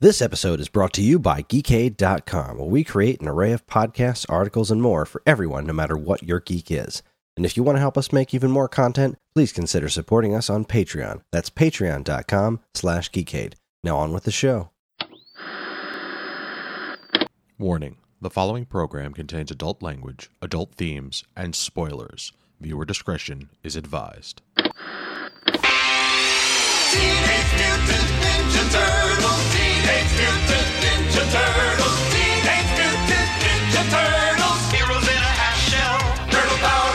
This episode is brought to you by Geekade.com, where we create an array of podcasts, articles, and more for everyone, no matter what your geek is. And if you want to help us make even more content, please consider supporting us on Patreon. That's patreon.com slash geekade. Now on with the show. Warning the following program contains adult language, adult themes, and spoilers. Viewer discretion is advised. Teenage Mutant Ninja Turtles. Ninja Turtles. Teenage Mutant Ninja Turtles. Heroes in a half shell. Turtle power.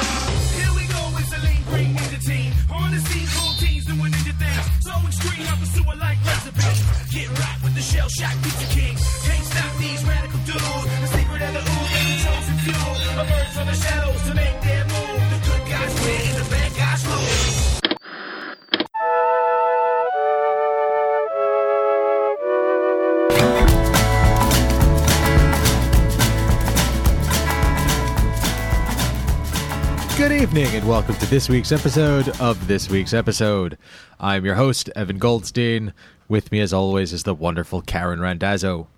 Here we go, it's a lean green ninja team. On the scene, cool teens doing ninja things. So extreme, I pursue it like recipes. Get right with the shell shock pizza king. Can't stop these radical dudes. The secret of the ooze and the chosen few. Emerge from the shadows evening, and welcome to this week's episode of This Week's Episode. I'm your host, Evan Goldstein. With me, as always, is the wonderful Karen Randazzo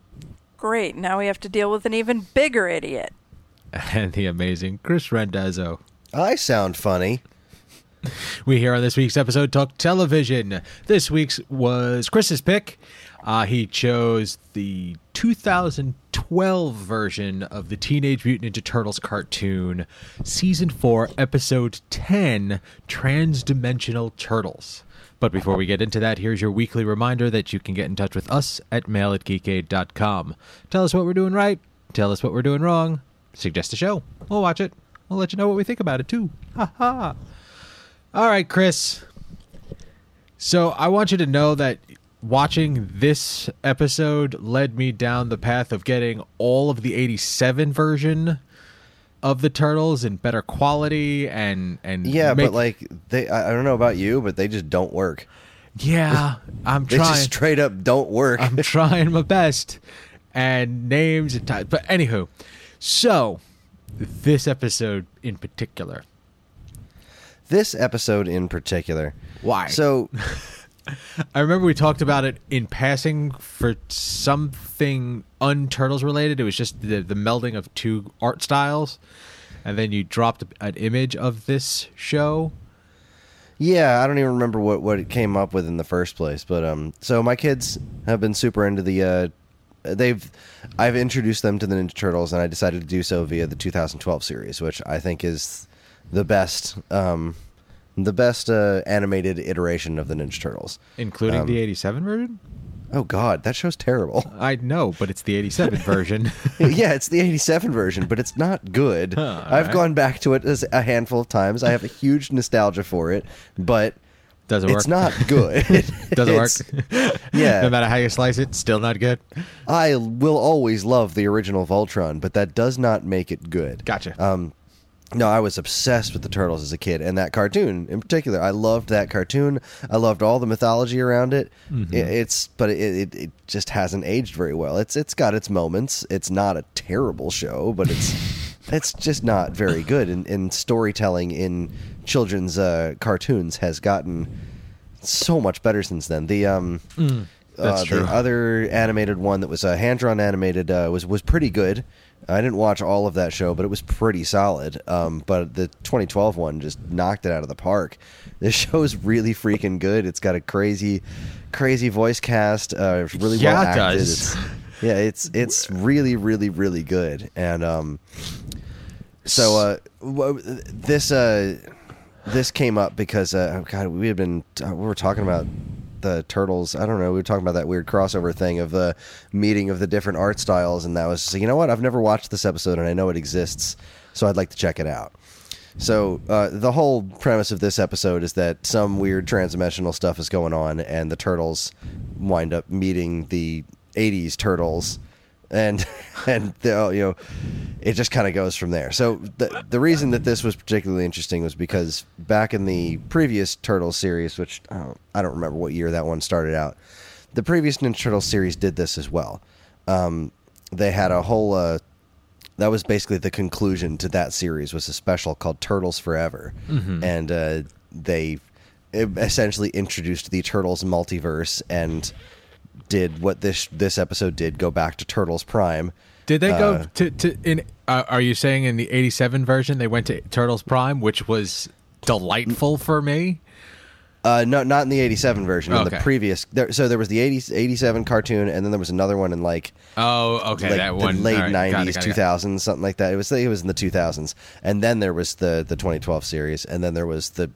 Great. Now we have to deal with an even bigger idiot. and the amazing Chris Randazzo. I sound funny. We here on this week's episode talk television. This week's was Chris's pick. Uh, he chose the 2012 version of the Teenage Mutant Ninja Turtles cartoon, Season 4, Episode 10 Transdimensional Turtles. But before we get into that, here's your weekly reminder that you can get in touch with us at mail at geekade.com. Tell us what we're doing right, tell us what we're doing wrong, suggest a show. We'll watch it. We'll let you know what we think about it, too. Ha ha. All right, Chris. So I want you to know that watching this episode led me down the path of getting all of the 87 version of the turtles in better quality and and Yeah, make- but like they I don't know about you, but they just don't work. yeah i'm They trying just straight up don't work. i'm trying my best and names and types but anywho so this episode in particular this episode in particular. Why? So I remember we talked about it in passing for something unturtles related. It was just the the melding of two art styles, and then you dropped an image of this show. Yeah, I don't even remember what, what it came up with in the first place. But um, so my kids have been super into the. Uh, they've, I've introduced them to the Ninja Turtles, and I decided to do so via the 2012 series, which I think is the best, um, the best uh, animated iteration of the Ninja Turtles. Including Um, the 87 version? Oh God, that show's terrible. I know, but it's the 87 version. yeah, it's the 87 version, but it's not good. Huh, I've alright. gone back to it as a handful of times. I have a huge nostalgia for it, but Doesn't work. it's not good. Doesn't work. Yeah. no matter how you slice it, still not good. I will always love the original Voltron, but that does not make it good. Gotcha. Um, no, I was obsessed with the turtles as a kid, and that cartoon in particular. I loved that cartoon. I loved all the mythology around it. Mm-hmm. It- it's, but it, it it just hasn't aged very well. It's it's got its moments. It's not a terrible show, but it's it's just not very good. And, and storytelling in children's uh, cartoons has gotten so much better since then. The um. Mm, that's uh, true. The other animated one that was a hand drawn animated uh, was was pretty good. I didn't watch all of that show, but it was pretty solid. Um, but the 2012 one just knocked it out of the park. This show is really freaking good. It's got a crazy, crazy voice cast. Uh, it's really Yeah, well it acted. does. It's, yeah, it's it's really really really good. And um, so uh, this uh, this came up because uh, oh God, we had been uh, we were talking about the turtles. I don't know. We were talking about that weird crossover thing of the meeting of the different art styles, and that was just, you know what? I've never watched this episode, and I know it exists, so I'd like to check it out. So uh, the whole premise of this episode is that some weird transdimensional stuff is going on, and the turtles wind up meeting the '80s turtles, and and the, you know it just kind of goes from there. So the the reason that this was particularly interesting was because back in the previous Turtles series, which I don't, I don't remember what year that one started out, the previous Ninja Turtles series did this as well. Um, they had a whole uh, that was basically the conclusion to that series was a special called Turtles Forever, and uh, they essentially introduced the Turtles multiverse and did what this this episode did go back to Turtles Prime. Did they go Uh, to, to in? Uh, are you saying in the '87 version they went to Turtles Prime, which was delightful for me? Uh, no, not in the '87 version. In the previous, there, so there was the 80, 87 cartoon, and then there was another one in like Oh, okay, like that one late all right, nineties, got it, got it. thousands, something like that. It was it was in the two thousands, and then there was the the twenty twelve series, and then there was the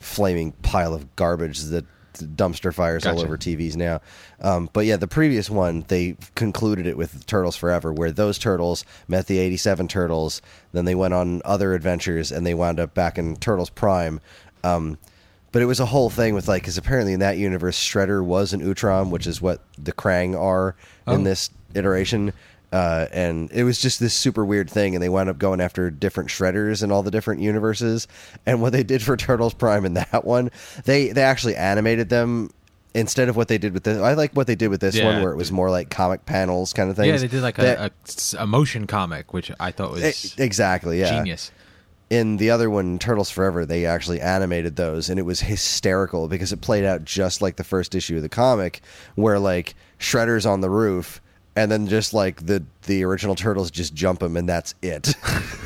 flaming pile of garbage that dumpster fires all over TVs now. Um, but yeah, the previous one they concluded it with Turtles Forever, where those turtles met the eighty seven turtles. Then they went on other adventures, and they wound up back in Turtles Prime. Um, but it was a whole thing with like, because apparently in that universe, Shredder was an Utrom, which is what the Krang are in Oh. this iteration. Uh, and it was just this super weird thing, and they wound up going after different shredders in all the different universes. And what they did for Turtles Prime in that one, they they actually animated them instead of what they did with this. I like what they did with this Yeah. one, where it was more like comic panels kind of thing. Yeah, they did like a, a, a motion comic, which I thought was exactly yeah genius. in the other one, Turtles Forever, they actually animated those, and it was hysterical because it played out just like the first issue of the comic, where like Shredder's on the roof, and then just like the the original Turtles just jump him, and that's it.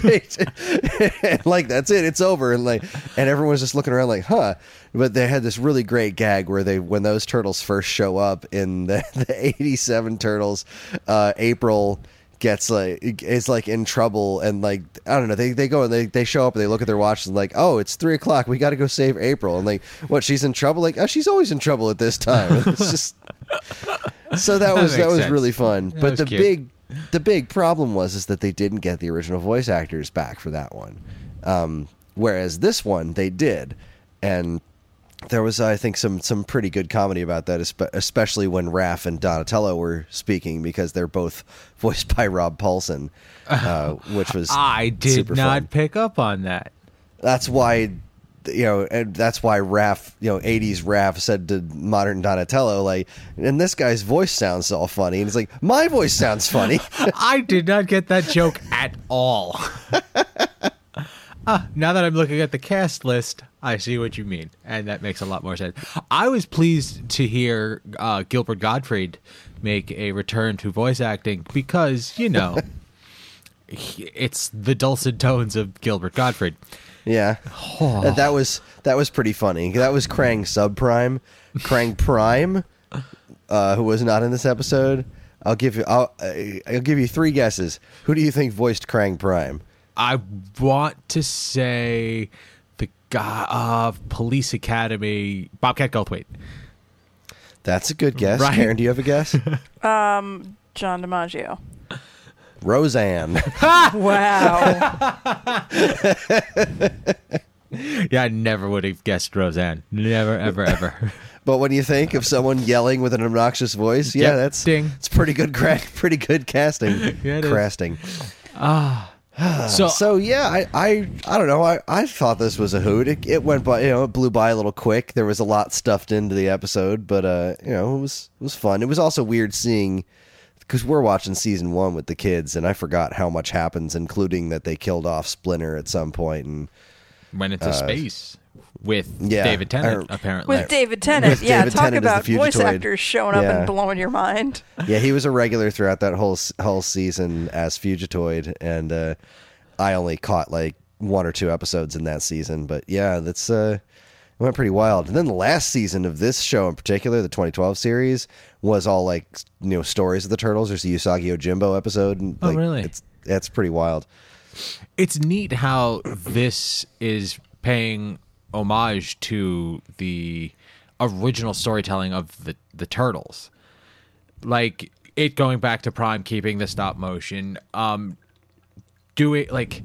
And, like that's it, it's over, and like and everyone's just looking around like, huh. But they had this really great gag where they when those turtles first show up in the the eighty seven Turtles, uh, April gets like is like in trouble and like I don't know. They they go and they, they show up and they look at their watch and like oh it's three o'clock. We got to go save April. And like what she's in trouble? Like oh she's always in trouble at this time. It's just so that was that was sense. really fun That but the cute. big the big problem was is that they didn't get the original voice actors back for that one um, whereas this one they did and there was I think some some pretty good comedy about that, especially when Raph and Donatello were speaking because they're both voiced by Rob Paulsen, uh, which was I did not fun. pick up on that. That's why you know, and that's why Raph, you know, '80s Raph said to modern Donatello, like, and this guy's voice sounds all funny, and he's like, my voice sounds funny. I did not get that joke at all. Ah, now that I'm looking at the cast list, I see what you mean, and that makes a lot more sense. I was pleased to hear uh, Gilbert Gottfried make a return to voice acting because you know it's the dulcet tones of Gilbert Gottfried. Yeah, that, that was that was pretty funny. That was Krang Subprime, Krang Prime, uh, who was not in this episode. I'll give you I'll, uh, I'll give you three guesses. Who do you think voiced Krang Prime? I want to say the guy of Police Academy, Bobcat Goldthwait. That's a good guess. Right. Karen, do you have a guess? Um, John DiMaggio. Roseanne. Wow. Yeah, I never would have guessed Roseanne. Never, ever, ever. But when you think of someone yelling with an obnoxious voice? Yeah, Yep. that's Ding. It's pretty good. Cra- pretty good casting. Yeah. Casting. so, So yeah, I, I I don't know. I, I thought this was a hoot. It, it went by, you know, it blew by a little quick. There was a lot stuffed into the episode, but uh, you know, it was it was fun. It was also weird seeing because we're watching season one with the kids, and I forgot how much happens, including that they killed off Splinter at some point, and went into space with uh, yeah, David Tennant, I- apparently. With David Tennant. With yeah, David talk Tennant about voice actors showing up Yeah. and blowing your mind. yeah, he was a regular throughout that whole whole season as Fugitoid, and uh, I only caught like one or two episodes in that season. But yeah, that's uh, it went pretty wild. And then the last season of this show in particular, the 2012 series, was all like you know stories of the turtles. There's the Usagi Yojimbo episode. And, Oh, like, really? It's that's pretty wild. it's neat how this is paying homage to the original storytelling of the the turtles like it going back to prime keeping the stop motion um doing like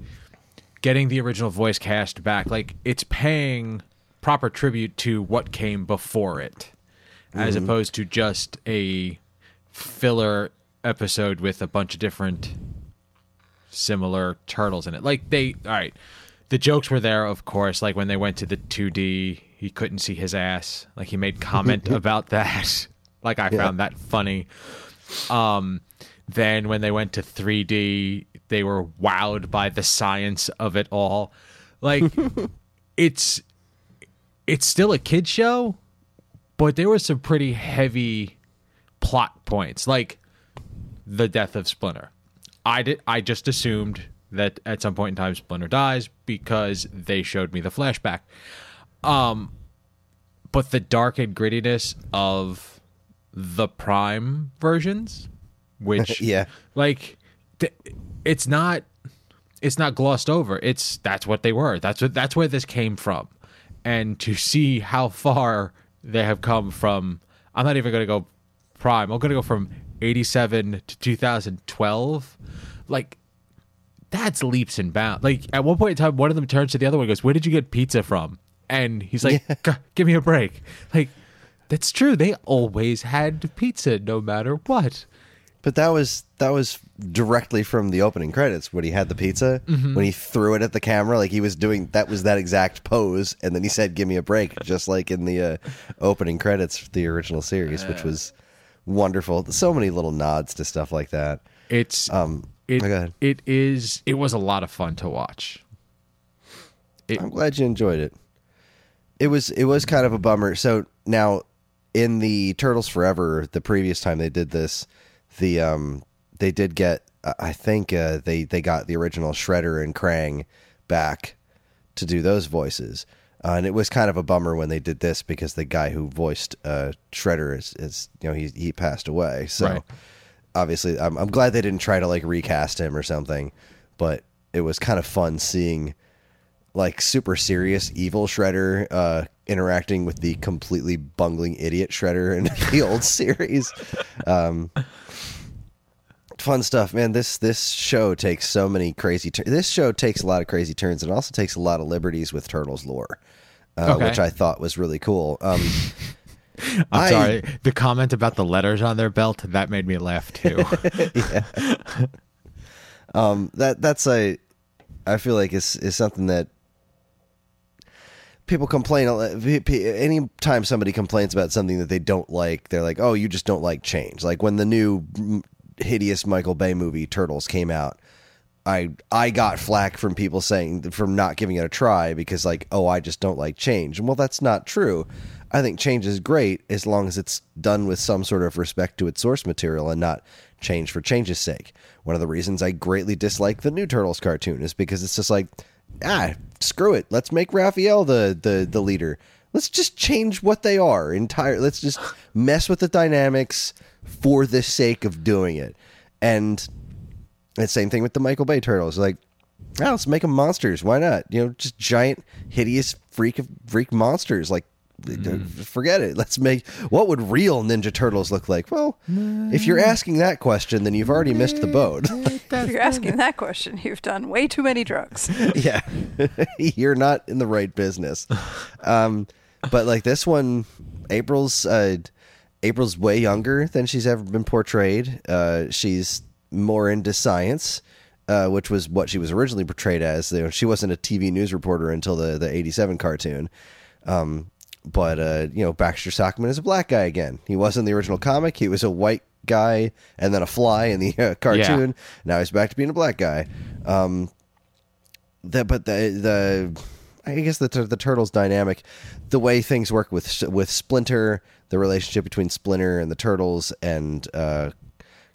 getting the original voice cast back like it's paying proper tribute to what came before it as opposed to just a filler episode with a bunch of different similar turtles in it. Like they, all right, the jokes were there, of course. Like when they went to the 2D, he couldn't see his ass. Like he made comment about that. Like I found that funny. Um, then when they went to 3D, they were wowed by the science of it all. Like it's it's still a kid show, but there were some pretty heavy plot points, like the death of Splinter. I did. I just assumed that at some point in time Splinter dies because they showed me the flashback. Um, but the dark and grittiness of the Prime versions, which Yeah. like th- it's not it's not glossed over. It's that's what they were. That's what that's where this came from. And to see how far they have come from I'm not even going to go prime. I'm going to go from 87 to 2012. Like that's leaps and bounds. Like at one point in time one of them turns to the other one and goes, "Where did you get pizza from?" And he's like, "G- "Give me a break." Like that's true. They always had pizza no matter what. But that was that was directly from the opening credits when he had the pizza Mm-hmm. when he threw it at the camera like he was doing that was that exact pose and then he said give me a break just like in the uh, opening credits for the original series which was wonderful so many little nods to stuff like that It's um it, oh, it is it was a lot of fun to watch. It, I'm glad you enjoyed it. It was it was kind of a bummer. So now in the Turtles Forever, the previous time they did this, the um they did get uh, I think uh, they they got the original Shredder and Krang back to do those voices. Uh, and it was kind of a bummer when they did this because the guy who voiced uh, Shredder is, is you know he he passed away. So Right. obviously I'm I'm glad they didn't try to like recast him or something, but it was kind of fun seeing like super serious evil Shredder uh, interacting with the completely bungling idiot Shredder in the old series. Um, fun stuff, man. This this show takes so many crazy. Tur- this show takes a lot of crazy turns and also takes a lot of liberties with Turtles lore, uh, Okay. which I thought was really cool. Um, I'm I- sorry. The comment about the letters on their belt that made me laugh too. um, that that's a I feel like is is something that people complain a lot- p- p- anytime somebody complains about something that they don't like they're like oh you just don't like change like when the new hideous Michael Bay movie Turtles came out I I got flack from people saying from not giving it a try because like oh I just don't like change. And well that's not true. I think change is great as long as it's done with some sort of respect to its source material and not change for change's sake. One of the reasons I greatly dislike the new Turtles cartoon is because it's just like ah screw it. Let's make Raphael the the the leader. Let's just change what they are entire let's just mess with the dynamics for the sake of doing it and and same thing with the Michael Bay turtles. Like, ah, let's make them monsters. Why not? You know, just giant, hideous freak of freak monsters. Like, forget it. Let's make what would real Ninja Turtles look like? Well, if you're asking that question, then you've already missed the boat. If you're asking that question, you've done way too many drugs. yeah, you're not in the right business. Um, but like this one, April's uh, April's way younger than she's ever been portrayed. Uh, she's more into science, uh, which was what she was originally portrayed as. You know, she wasn't a TV news reporter until the the '87 cartoon. Um, but uh, you know, Baxter Stockman is a black guy again. He wasn't the original comic. He was a white guy and then a fly in the uh, cartoon. Now he's back to being a black guy. Um, the but the the I guess the the turtles dynamic, the way things work with with Splinter, the relationship between Splinter and the turtles, and uh,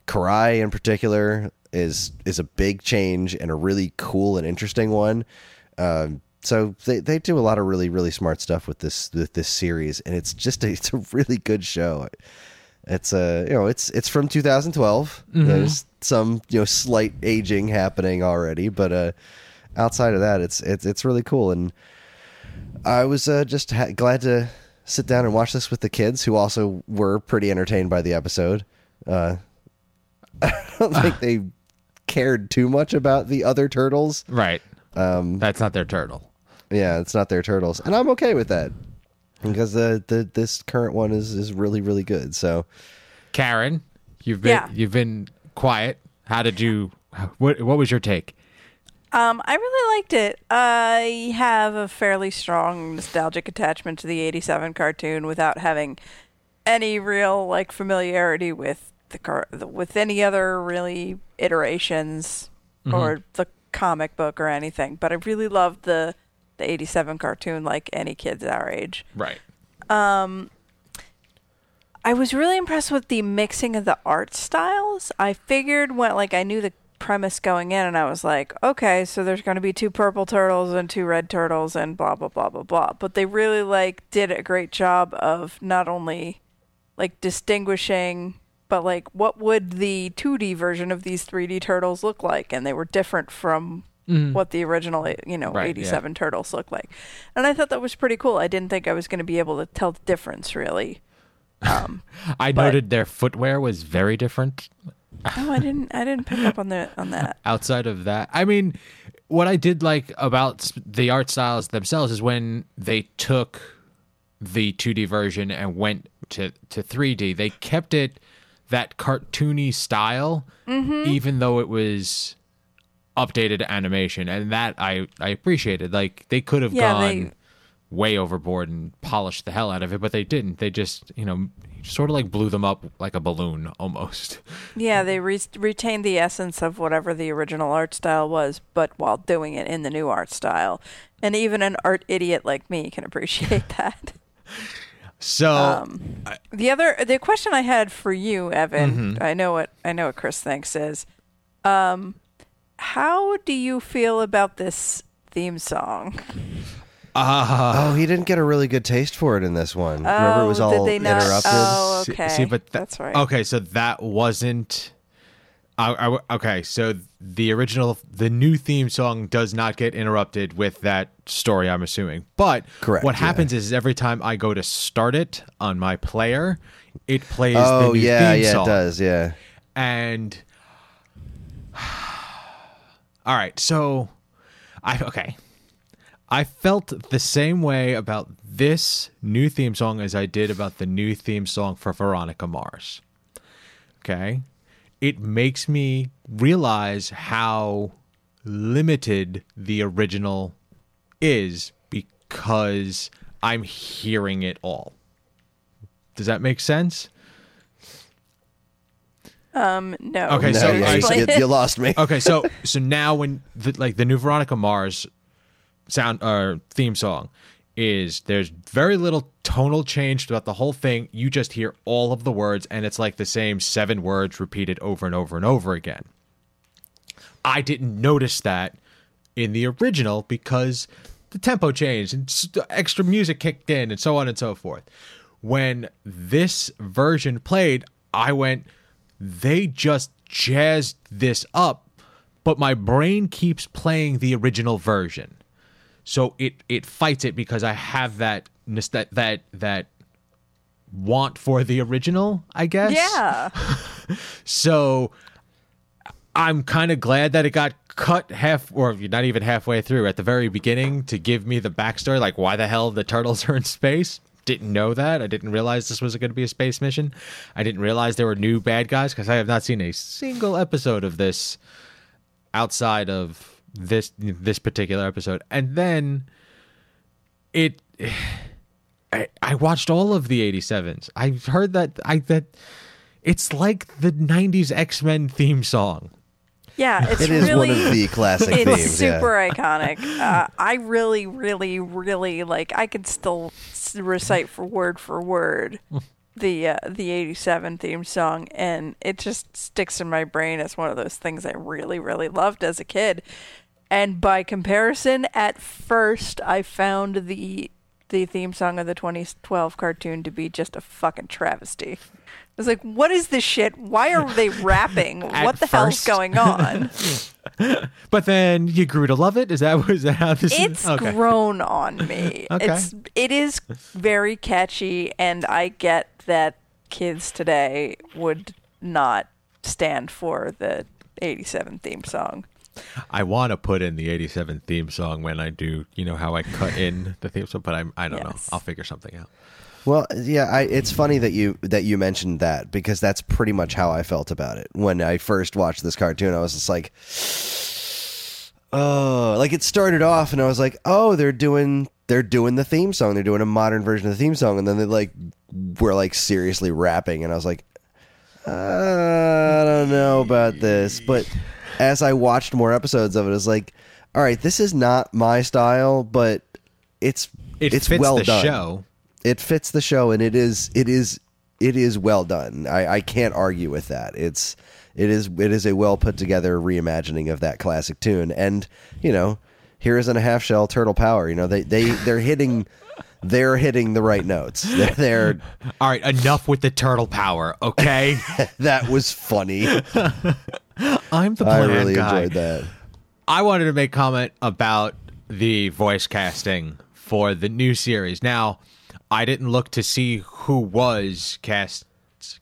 Karai in particular is is a big change and a really cool and interesting one. Um, so they they do a lot of really really smart stuff with this with this series, and it's just a, it's a really good show. It's uh you know it's it's from 2012. There's some you know slight aging happening already, but uh outside of that, it's it's it's really cool. And I was uh, just ha- glad to sit down and watch this with the kids, who also were pretty entertained by the episode. Uh, I don't think they cared too much about the other turtles. right. Um, That's not their turtle. Yeah, it's not their turtles, and I'm okay with that because the, the this current one is is really really good. So Karen, you've been Yeah. you've been quiet. How did you? What what was your take? Um, I really liked it. I have a fairly strong nostalgic attachment to the '87 cartoon without having any real like familiarity with the car the, with any other really iterations or the comic book or anything. But I really loved the the '87 cartoon, like any kids our age. Right. Um I was really impressed with the mixing of the art styles. I figured when like I knew the premise going in and I was like, okay, so there's going to be two purple turtles and two red turtles and blah blah blah blah blah. But they really like did a great job of not only like distinguishing but like what would the 2D version of these 3D turtles look like and they were different from what the original you know Right, yeah. 87 turtles look like. And I thought that was pretty cool. I didn't think I was going to be able to tell the difference really. Um I noted their footwear was very different. Oh, I didn't. I didn't pick up on the on that. outside of that i mean what i did like about the art styles themselves is when they took the 2d version and went to, to 3d they kept it that cartoony style mm-hmm. even though it was updated animation and that i i appreciated like they could have Yeah, gone they- way overboard and polished the hell out of it but they didn't they just you know sort of like blew them up like a balloon almost Yeah, they re- retained the essence of whatever the original art style was, but while doing it in the new art style. And even an art idiot like me can appreciate that. so Um, the other, the question I had for you, Evan, Mm-hmm. I know what I know what Chris thinks is, um, how do you feel about this theme song? Ah. oh, he didn't get a really good taste for it in this one. Remember, it was Oh, all did they not? interrupted. Oh, okay. See, but tha- that's right. Okay, so that wasn't. I, I w- okay, so the original, the new theme song does not get interrupted with that story. I'm assuming, but Correct, What yeah. happens is every time I go to start it on my player, it plays Oh, the new yeah, theme yeah, song. it does. Yeah. And all right, so I okay. I felt the same way about this new theme song as I did about the new theme song for Veronica Mars. Okay? It makes me realize how limited the original is because I'm hearing it all. Does that make sense? Um, no. Okay, No, so yeah, I- you, Explain you, it. you lost me. okay, so so now when the, like the new Veronica Mars sound uh, theme song is there's very little tonal change throughout the whole thing. You just hear all of the words, and it's like the same seven words repeated over and over and over again. I didn't notice that in the original because the tempo changed and extra music kicked in and so on and so forth. When this version played, I went, they just jazzed this up, but my brain keeps playing the original version. So it it fights it because I have that that that that want for the original, I guess. Yeah. So I'm kind of glad that it got cut half, or not even halfway through at the very beginning to give me the backstory, like why the hell the turtles are in space. Didn't know that. I didn't realize this was going to be a space mission. I didn't realize there were new bad guys because I have not seen a single episode of this outside of this this particular episode. And then it I, I watched all of the 87s. I've heard that I that it's like the 90s X-Men theme song. Yeah, it's It is really one of the classic it's themes. super yeah. iconic. Uh, I really, really, really like. I could still recite for word for word the uh, the '87 theme song, and it just sticks in my brain as one of those things I really, really loved as a kid. And by comparison, at first, I found the the theme song of the 2012 cartoon to be just a fucking travesty. I was like, "What is this shit? Why are they rapping? What the hell's going on?" But then you grew to love it. Is that was that how this it's is? Okay. grown on me. Okay. It's it is very catchy, and I get that kids today would not stand for the '87 theme song. I want to put in the 87 theme song when I do, you know how I cut in the theme song, but I'm I don't know. I'll figure something out. Well, yeah, I, it's funny that you that you mentioned that because that's pretty much how I felt about it when I first watched this cartoon. I was just like, oh, like it started off, and I was like, oh, they're doing they're doing the theme song. They're doing a modern version of the theme song, and then they like were like seriously rapping, and I was like, I don't know about this, but as I watched more episodes of it, I was like, all right, this is not my style, but it's It it's fits well the done show. it fits the show and it is it is it is well done. I, I can't argue with that. It's it is it is a well put together reimagining of that classic tune. And you know, here is in a half shell, turtle power. You know, they they they're hitting they're hitting the right notes. They're, they're All right, enough with the turtle power, okay? that was funny. I'm the plan I really guy. enjoyed that. I wanted to make comment about the voice casting for the new series. Now, I didn't look to see who was cast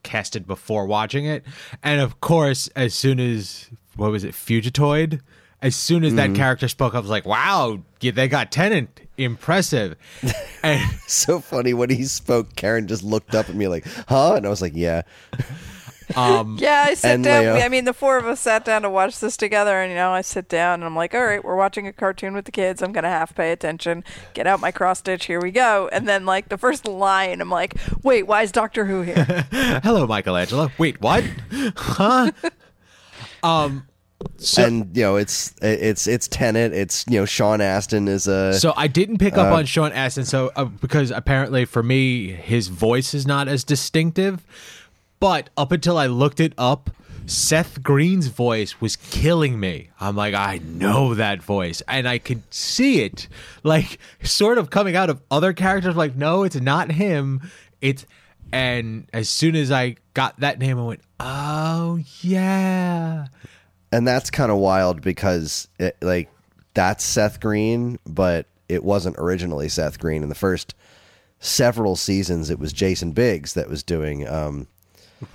casted before watching it, and of course, as soon as what was it, Fugitoid, as soon as that mm-hmm. character spoke, I was like, "Wow, yeah, they got Tennant, impressive." and So funny when he spoke. Karen just looked up at me like, "Huh?" And I was like, "Yeah." Yeah, I sit down. Leo. I mean, the four of us sat down to watch this together, and you know, I sit down and I'm like, "All right, we're watching a cartoon with the kids. I'm gonna have to pay attention. Get out my cross stitch. Here we go." And then, like the first line, I'm like, "Wait, why is Doctor Who here?" hello, Michelangelo. Wait, what? huh? Um. So, and you know, it's it's it's Tennant. It's you know, Sean Astin is a So I didn't pick up Uh, on Sean Astin, so uh, because apparently for me his voice is not as distinctive. But up until I looked it up, Seth Green's voice was killing me. I'm like, I know that voice, and I could see it, like sort of coming out of other characters. Like, no, it's not him. It's and as soon as I got that name, I went, oh yeah. and that's kind of wild because it, like that's Seth Green, but it wasn't originally Seth Green. In the first several seasons, it was Jason Biggs that was doing um,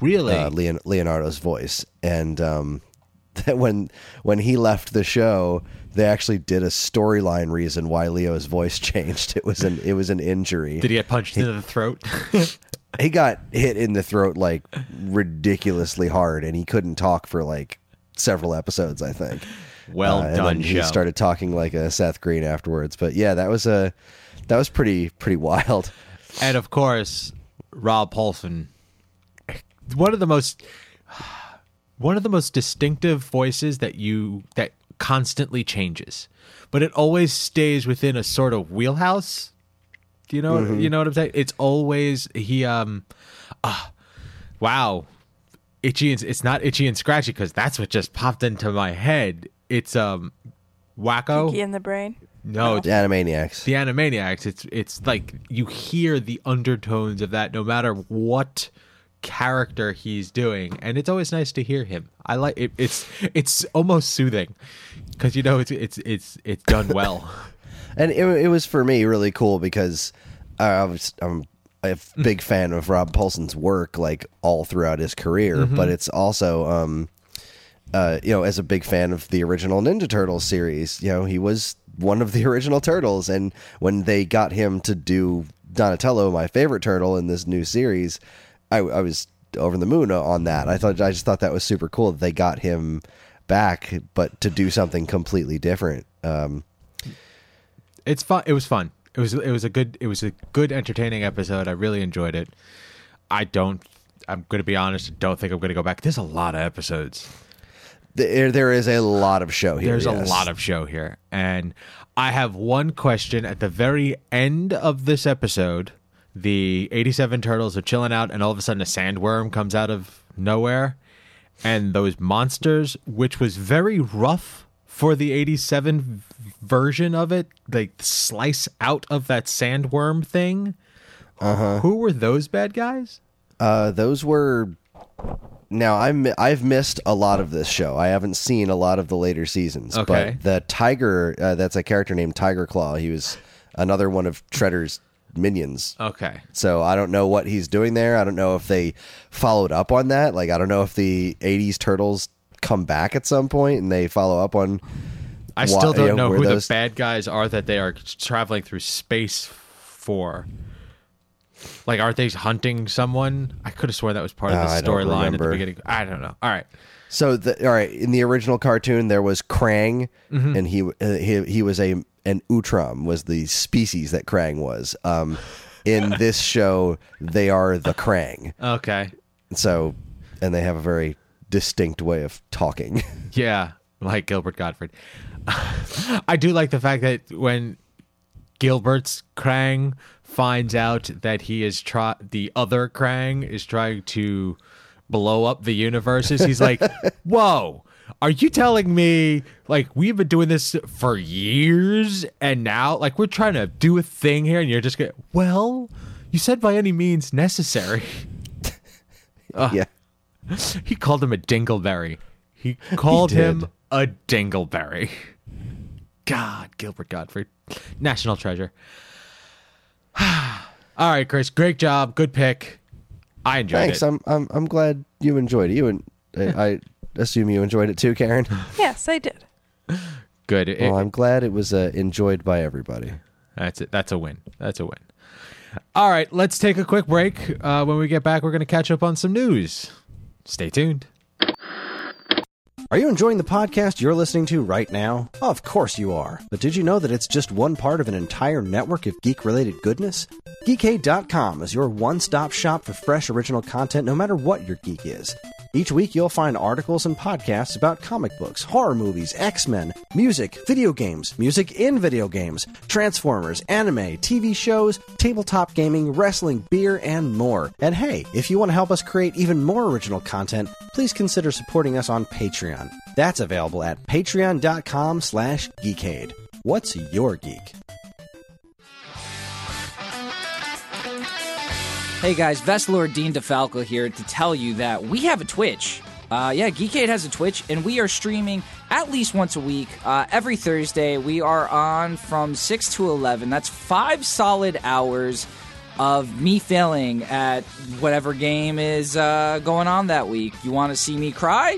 Really? uh, Leon- Leonardo's voice, and um, that when when he left the show, they actually did a storyline reason why Leo's voice changed. It was an it was an injury. Did he get punched in the throat? he got hit in the throat like ridiculously hard, and he couldn't talk for like several episodes. I think. well Uh, and done, then he started talking like a Seth Green afterwards. But yeah, that was a that was pretty pretty wild. and of course Rob Paulsen, one of the most one of the most distinctive voices that you that constantly changes, but it always stays within a sort of wheelhouse. Do you know you know what I'm saying? It's always he um ah wow itchy and it's not itchy and scratchy because that's what just popped into my head. It's um wacko. Key in the brain. No, it's The Animaniacs. the Animaniacs, it's it's like you hear the undertones of that no matter what character he's doing, and it's always nice to hear him. I like it. It's it's almost soothing because you know it's it's it's it's done well. and it, it was for me really cool because I was I'm a big fan of Rob Paulsen's work like all throughout his career, but it's also um uh you know as a big fan of the original Ninja Turtles series, you know he was one of the original turtles, and when they got him to do Donatello, my favorite turtle in this new series, I, I was over the moon on that. I thought I just thought that was super cool that they got him back, but to do something completely different. Um, it's fun. It was fun. It was it was a good it was a good entertaining episode. I really enjoyed it. I don't. I'm going to be honest. Don't think I'm going to go back. There's a lot of episodes. there, there is a lot of show here. There's yes. a lot of show here. And I have one question at the very end of this episode. The 87 turtles are chilling out, and all of a sudden a sandworm comes out of nowhere. And those monsters, which was very rough for the 87 version of it, like slice out of that sandworm thing. Uh-huh. Who were those bad guys? Uh, those were. Now I'm I've missed a lot of this show. I haven't seen a lot of the later seasons. Okay. But the tiger, uh, that's a character named Tiger Claw. He was another one of Shredder's minions. Okay. So I don't know what he's doing there. I don't know if they followed up on that. Like I don't know if the '80s turtles come back at some point and they follow up on. I why- still you don't know, know who those- the bad guys are that they are traveling through space for. Like, aren't they hunting someone? I could have sworn that was part of Uh, the don't storyline at the beginning. I don't know. All right. So the, all right, in the original cartoon there was Krang, Mm-hmm. and he uh, he he was a an Utrom was the species that Krang was. Um, in this show, they are the Krang. Okay. So, and they have a very distinct way of talking. Yeah, like Gilbert Gottfried. I do like the fact that when Gilbert's Krang finds out that he is try the other Krang is trying to blow up the universes, he's like, "Whoa." Are you telling me like we've been doing this for years and now like we're trying to do a thing here and you're just going well you said by any means necessary yeah. he called him a dingleberry. He called him a dingleberry. God, Gilbert Gottfried national treasure. All right, Chris, great job, good pick. I enjoyed Thanks. it. Thanks i'm I'm I'm glad you enjoyed it. You and I, I assume you enjoyed it too, Karen. Yes, I did. good. It- Well, I'm glad it was uh, enjoyed by everybody. that's it. That's a win. That's a win. All right, let's take a quick break. Uh, when we get back, we're going to catch up on some news. Stay tuned. Are you enjoying the podcast you're listening to right now? Of course you are. But did you know that it's just one part of an entire network of geek related goodness? Geekade.com is your one stop shop for fresh original content no matter what your geek is. Each week you'll find articles and podcasts about comic books, horror movies, X Men, music, video games, music in video games, Transformers, anime, TV shows, tabletop gaming, wrestling, beer, and more. And hey, if you want to help us create even more original content, please consider supporting us on Patreon. That's available at patreon.com slash geekade. What's your geek? Hey guys, Vestlord Dean DeFalco here to tell you that we have a Twitch. Uh, yeah, Geekade has a Twitch, and we are streaming at least once a week. Uh, every Thursday, we are on from 6 to 11. That's five solid hours of me failing at whatever game is uh, going on that week. You want to see me cry?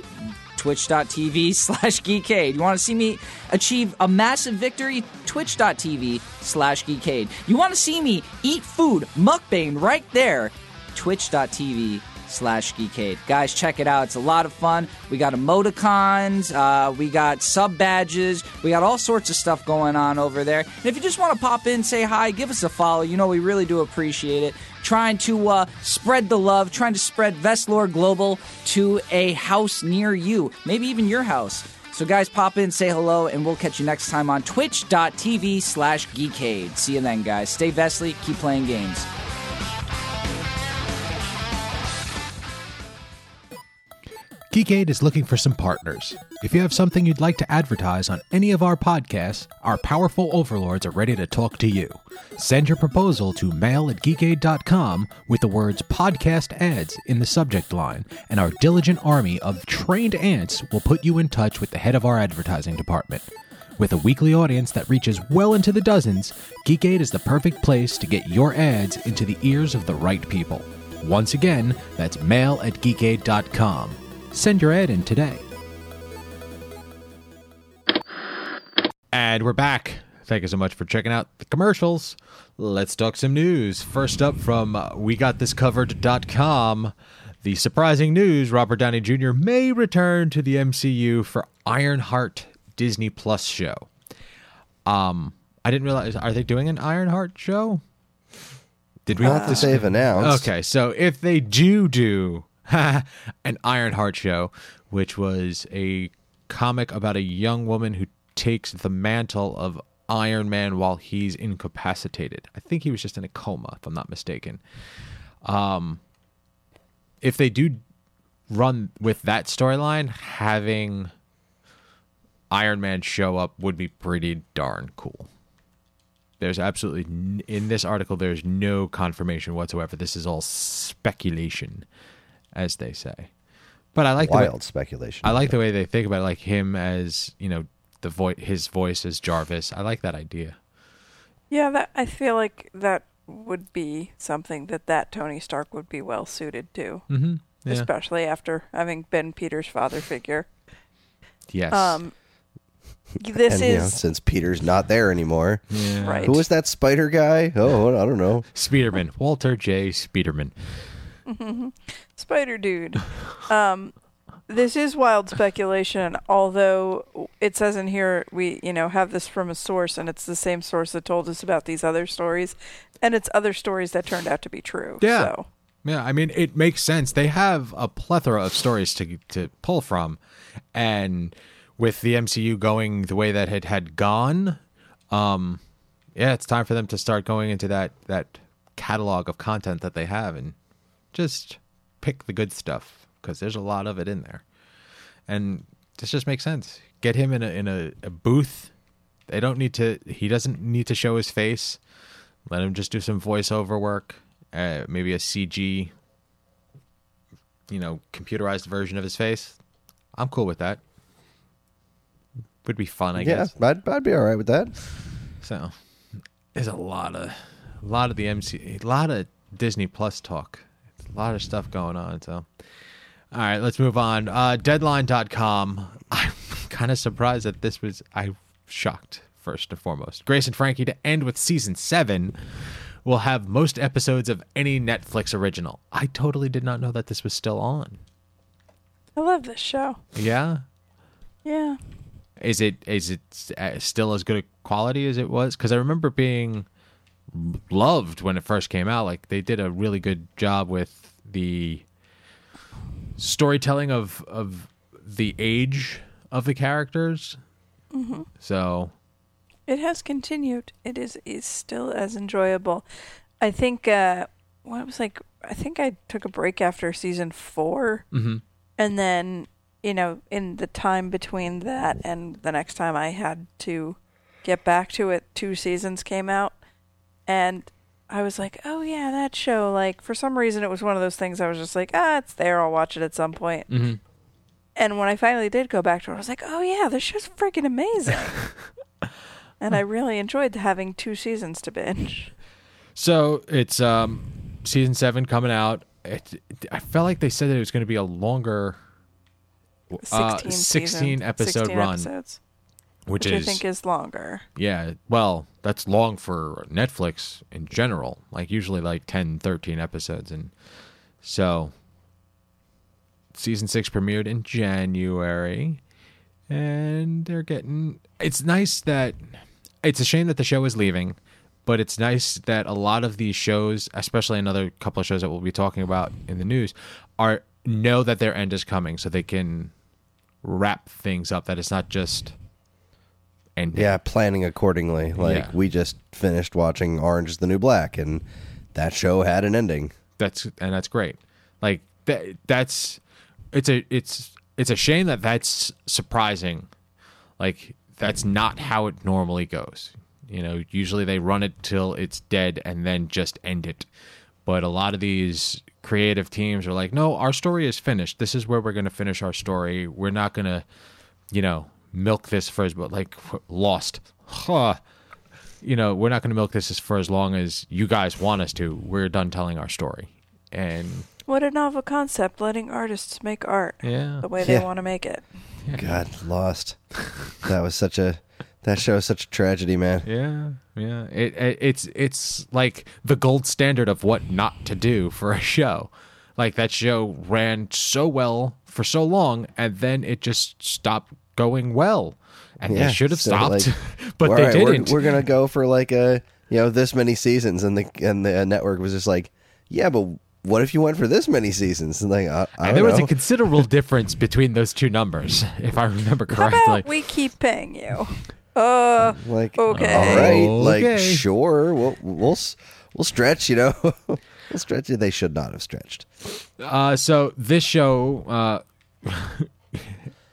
twitch.tv slash geekade. You want to see me achieve a massive victory? Twitch.tv slash geekade. You want to see me eat food, mukbang right there? Twitch.tv slash geekade. Guys, check it out. It's a lot of fun. We got emoticons, uh, we got sub badges, we got all sorts of stuff going on over there. And if you just want to pop in, say hi, give us a follow. You know, we really do appreciate it trying to uh, spread the love, trying to spread Vestlore Global to a house near you, maybe even your house. So, guys, pop in, say hello, and we'll catch you next time on twitch.tv slash geekade. See you then, guys. Stay Vestly, keep playing games. Geekade is looking for some partners. If you have something you'd like to advertise on any of our podcasts, our powerful overlords are ready to talk to you. Send your proposal to mail at geekade.com with the words podcast ads in the subject line, and our diligent army of trained ants will put you in touch with the head of our advertising department. With a weekly audience that reaches well into the dozens, Geekade is the perfect place to get your ads into the ears of the right people. Once again, that's mail at geekade.com. Send your ad in today. And we're back. Thank you so much for checking out the commercials. Let's talk some news. First up from WeGotThisCovered.com. The surprising news Robert Downey Jr. may return to the MCU for Ironheart Disney Plus show. Um, I didn't realize. Are they doing an Ironheart show? Did we Not that they've announced. Okay, so if they do do an Ironheart show, which was a comic about a young woman who takes the mantle of Iron Man while he's incapacitated. I think he was just in a coma, if I'm not mistaken. Um, if they do run with that storyline, having Iron Man show up would be pretty darn cool. There's absolutely in this article. There's no confirmation whatsoever. This is all speculation, as they say. But I like the way- Wild speculation. I like the way they think about it, like him as you know the voice, his voice as Jarvis. I like that idea. Yeah, that I feel like that would be something that that Tony Stark would be well suited to, Mm-hmm. Yeah. especially after having been Peter's father figure. yes. Um, this and, you know, is since Peter's not there anymore. yeah. right. Who was that spider guy? Oh, I don't know. Speederman, Walter J. Speederman. Spider Dude. Um, this is wild speculation, although it says in here we, you know, have this from a source, and it's the same source that told us about these other stories, and it's other stories that turned out to be true. Yeah. So. Yeah, I mean it makes sense. They have a plethora of stories to to pull from, and with the MCU going the way that it had gone, um, yeah, it's time for them to start going into that that catalog of content that they have and just pick the good stuff because there's a lot of it in there. And this just makes sense. Get him in a in a, a booth. They don't need to. He doesn't need to show his face. Let him just do some voiceover work. Uh, maybe a CG, you know, computerized version of his face. I'm cool with that. Would be fun, I yeah, guess. I'd, I'd be all right with that. So there's a lot of a lot of the MC a lot of Disney Plus talk. A lot of stuff going on. So all right, let's move on. Uh deadline.com. I'm kind of surprised that this was I shocked first and foremost. Grace and Frankie to end with season 7 will have most episodes of any Netflix original. I totally did not know that this was still on. I love this show. Yeah. Yeah. Is it is it uh, still as good a quality as it was? Because I remember being loved when it first came out. Like they did a really good job with the storytelling of of the age of the characters. So It has continued. It is is still as enjoyable. I think uh what it was like I think I took a break after season 4 Mhm. and then you know in the time between that and the next time I had to get back to it two seasons came out and I was like, "Oh yeah, that show." Like for some reason it was one of those things I was just like, "Ah, it's there. I'll watch it at some point." Mhm. And when I finally did go back to it, I was like, "Oh yeah, this show's freaking amazing." and I really enjoyed having two seasons to binge. So it's um season seven coming out. It, I felt like they said that it was going to be a longer, uh, 16, 16 episode 16 run, episodes, which, which is I think is longer. yeah. Well, that's long for Netflix in general. Like usually like 10, 13 episodes, and so season six premiered in January, and they're getting. It's nice that it's a shame that the show is leaving, but it's nice that a lot of these shows, especially another couple of shows that we'll be talking about in the news, are know that their end is coming, so they can wrap things up. That it's not just ending. Yeah, planning accordingly. Like Yeah. we just finished watching Orange is the New Black, and that show had an ending. that's and that's great. Like that that's it's a it's it's a shame that that's surprising. Like that's not how it normally goes. You know, usually they run it till it's dead and then just end it. But a lot of these creative teams are like, "No, our story is finished. This is where we're going to finish our story. We're not going to, you know, milk this for as but like Lost. Huh you know, we're not going to milk this as for as long as you guys want us to. We're done telling our story. And What a novel concept, letting artists make art yeah, the way they Yeah. want to make it. God, Lost. that was such a that show is such a tragedy, man. yeah, yeah. It, it it's it's like the gold standard of what not to do for a show. Like that show ran so well for so long, and then it just stopped going well. And Yeah, they should have so, stopped, like, but All they right, didn't. We're, gonna go for like a you know this many seasons, and the and the network was just like, yeah, but what if you went for this many seasons? And like, I, I and don't there was know. a considerable difference between those two numbers, if I remember correctly. How correctly. about we keep paying you? Uh, like, Okay. all right, like Okay. sure, we'll we'll we'll stretch, you know, we'll stretch. They should not have stretched. Uh, so this show, uh,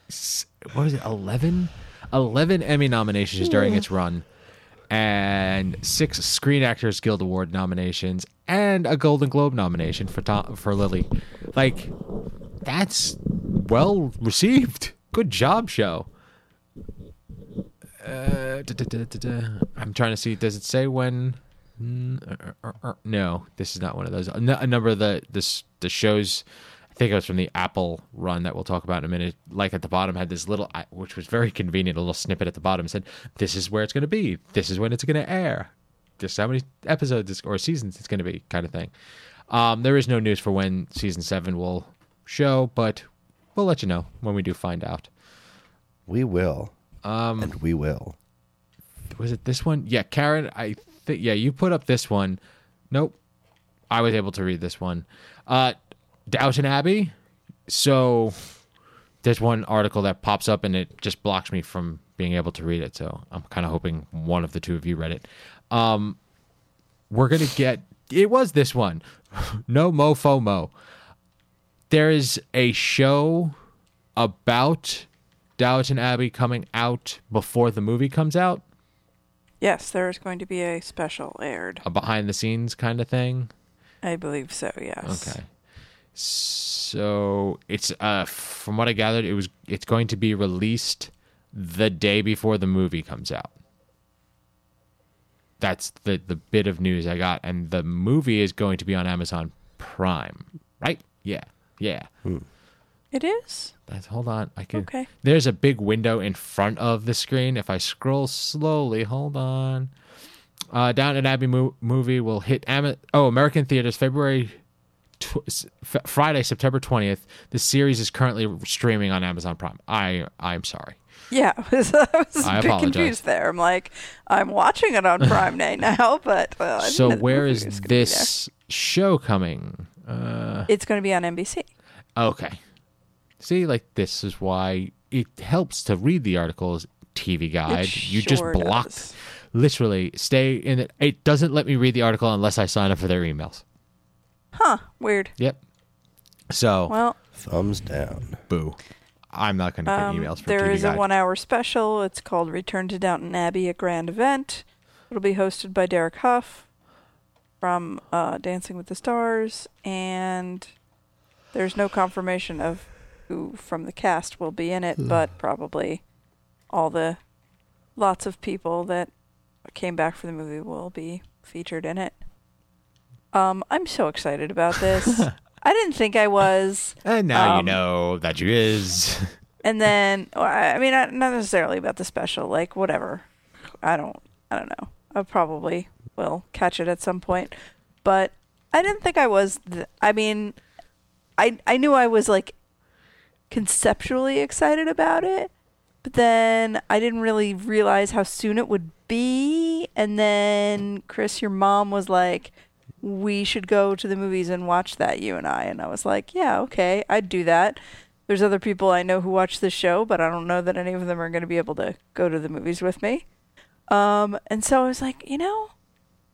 s- what is it? 11? 11 Emmy nominations during its run, and six Screen Actors Guild Award nominations, and a Golden Globe nomination for Tom, for Lily. Like, that's well received. Good job, show. Uh, da, da, da. I'm trying to see. Does it say when? Mm, er, er, er, No, this is not one of those. A, a number of the this the shows. I think it was from the Apple run that we'll talk about in a minute. Like at the bottom had this little, which was very convenient, a little snippet at the bottom said, "This is where it's going to be. This is when it's going to air. This is how many episodes or seasons it's going to be." Kind of thing. Um, there is no news for when season seven will show, but we'll let you know when we do find out. We will, Um, and we will. was it this one? Yeah, Karen. I think yeah, you put up this one. Nope, I was able to read this one. Uh, Downton Abbey. So there's one article that pops up and it just blocks me from being able to read it. So I'm kind of hoping one of the two of you read it. Um, we're gonna get it was this one. No mofo mo. There is a show about Downton Abbey coming out before the movie comes out, Yes, there is going to be a special aired. a behind the scenes kind of thing. I believe so. Yes. Okay. So it's uh from what I gathered it was it's going to be released the day before the movie comes out. That's the the bit of news I got and the movie is going to be on Amazon Prime, right? Yeah. Yeah. It is. That's, hold on. I can Okay. There's a big window in front of the screen. If I scroll slowly, hold on. Uh, Downton Abbey mo- movie will hit Am- oh American theaters February tw- Friday September 20th. The series is currently streaming on Amazon Prime. I I'm sorry. Yeah, I was, I was I a bit apologize. confused there. I'm like, I'm watching it on Prime Day now, but uh, So where is was gonna be this show coming? there. It's going to be on NBC. Okay. See, like this is why it helps to read the articles. TV guide. You just block. does. Literally, stay in it. It doesn't let me read the article unless I sign up for their emails. Huh? Weird. Yep. So, Well, Thumbs down. boo. I'm not going to get um, emails from there TV is guide. a one-hour special. It's called "Return to Downton Abbey: A Grand Event." It'll be hosted by Derek Hough from uh, Dancing with the Stars, and there's no confirmation of who from the cast will be in it, but probably all the lots of people that came back for the movie will be featured in it. Um, I'm so excited about this. I didn't think I was. and now you um, know that you is. And then, I mean, not not necessarily about the special, like whatever. I don't, I don't know. I probably will catch it at some point, but I didn't think I was. Th- I mean, I I knew I was like conceptually excited about it, but then I didn't really realize how soon it would be. And then Chris, your mom was like, "We should go to the movies and watch that." You and I, and I was like, "Yeah, okay, I'd do that." There's other people I know who watch this show, but I don't know that any of them are going to be able to go to the movies with me. Um, and so I was like, you know,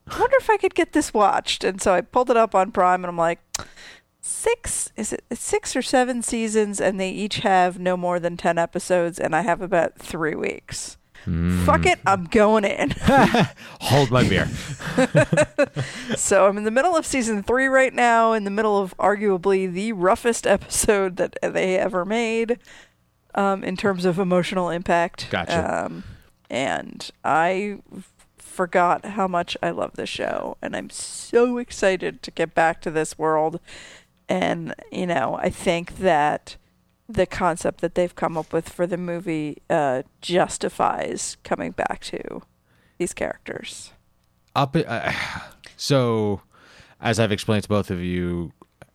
I wonder if I could get this watched. And so I pulled it up on Prime, and I'm like, six is it six or seven seasons, and they each have no more than ten episodes, and I have about three weeks. Fuck it, I'm going in. Hold my beer. so I'm in the middle of season three right now, in the middle of arguably the roughest episode that they ever made, um, in terms of emotional impact. Gotcha. Um, and I forgot how much I love this show, and I'm so excited to get back to this world. And you know, I think that the concept that they've come up with for the movie uh, justifies coming back to these characters. Up. Uh, so, as I've explained to both of you,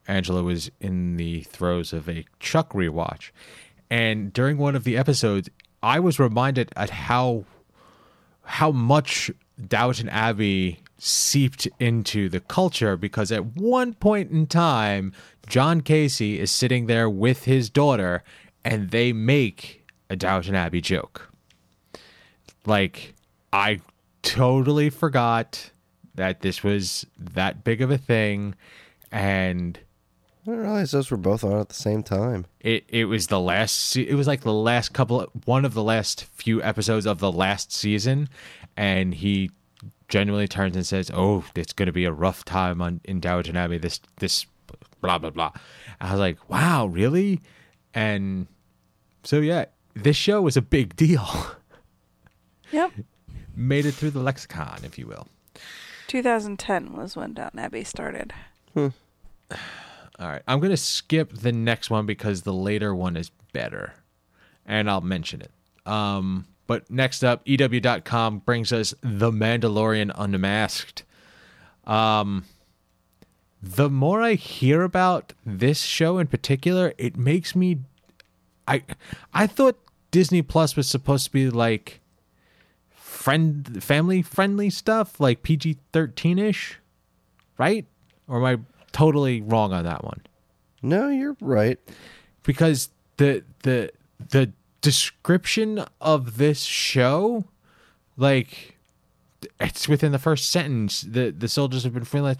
Angela was in the throes of a Chuck rewatch, and during one of the episodes, I was reminded at how how much Downton Abbey seeped into the culture because at one point in time, John Casey is sitting there with his daughter and they make a Downton Abbey joke. Like, I totally forgot that this was that big of a thing and I didn't realize those were both on at the same time. it it was the last it was like the last couple one of the last few episodes of the last season and he genuinely turns and says oh it's going to be a rough time on in Downton Abbey this this blah blah blah. I was like wow really? And so yeah this show was a big deal. Yep. made it through the lexicon if you will. 2010 was when Downton Abbey started. all right I'm going to skip the next one because the later one is better and I'll mention it. Um, but next up, EW.com brings us The Mandalorian Unmasked. Um, the more I hear about this show in particular, it makes me. I I thought Disney Plus was supposed to be like friend family friendly stuff, like PG thirteen ish, right? Or am I totally wrong on that one? No, you're right. because the the the description of this show like it's within the first sentence. The the soldiers have been freelanced.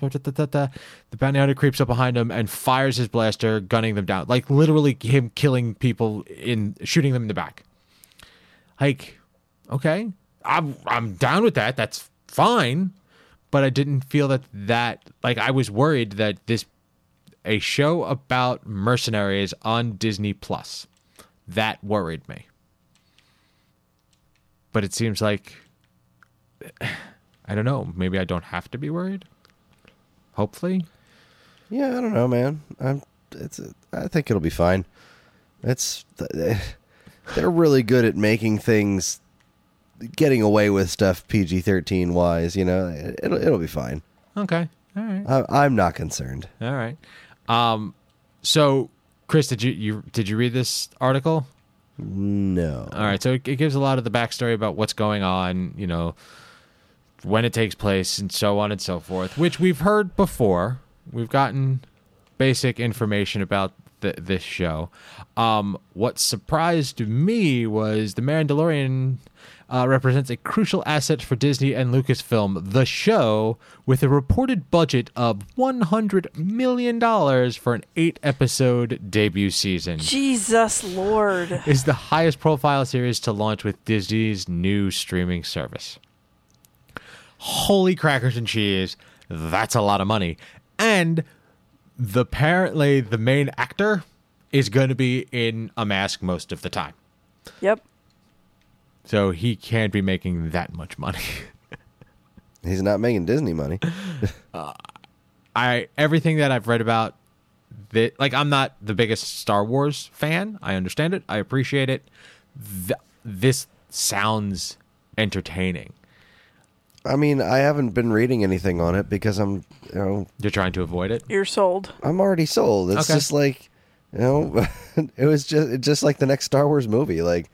blah. The bounty hunter creeps up behind him and fires his blaster, gunning them down. Like literally him killing people in shooting them in the back. Like, okay, I'm I'm down with that. That's fine. But I didn't feel that that like I was worried that this a show about mercenaries on Disney Plus. That worried me. But it seems like I don't know, maybe I don't have to be worried. Hopefully. Yeah, I don't know, man. I'm. It's. I think it'll be fine. It's. They're really good at making things, getting away with stuff PG thirteen wise. You know, it'll it'll be fine. Okay. All right. I, I'm not concerned. All right. Um so Chris, did you, you did you read this article? No. All right, so it, it gives a lot of the backstory about what's going on, you know, when it takes place, and so on and so forth, which we've heard before. We've gotten basic information about th- this show. Um, what surprised me was the Mandalorian uh, represents a crucial asset for Disney and Lucasfilm. The show, with a reported budget of $100 million for an eight episode debut season Jesus Lord. is the highest profile series to launch with Disney's new streaming service. Holy crackers and cheese, that's a lot of money. And the apparently the main actor is going to be in a mask most of the time. Yep. So he can't be making that much money. He's not making Disney money. Uh, I everything that I've read about that like I'm not the biggest Star Wars fan. I understand it. I appreciate it. Th- this sounds entertaining. I mean, I haven't been reading anything on it because I'm, you know, You're trying to avoid it. You're sold. I'm already sold. It's Okay. just like, you know, it was just just like the next Star Wars movie. Like,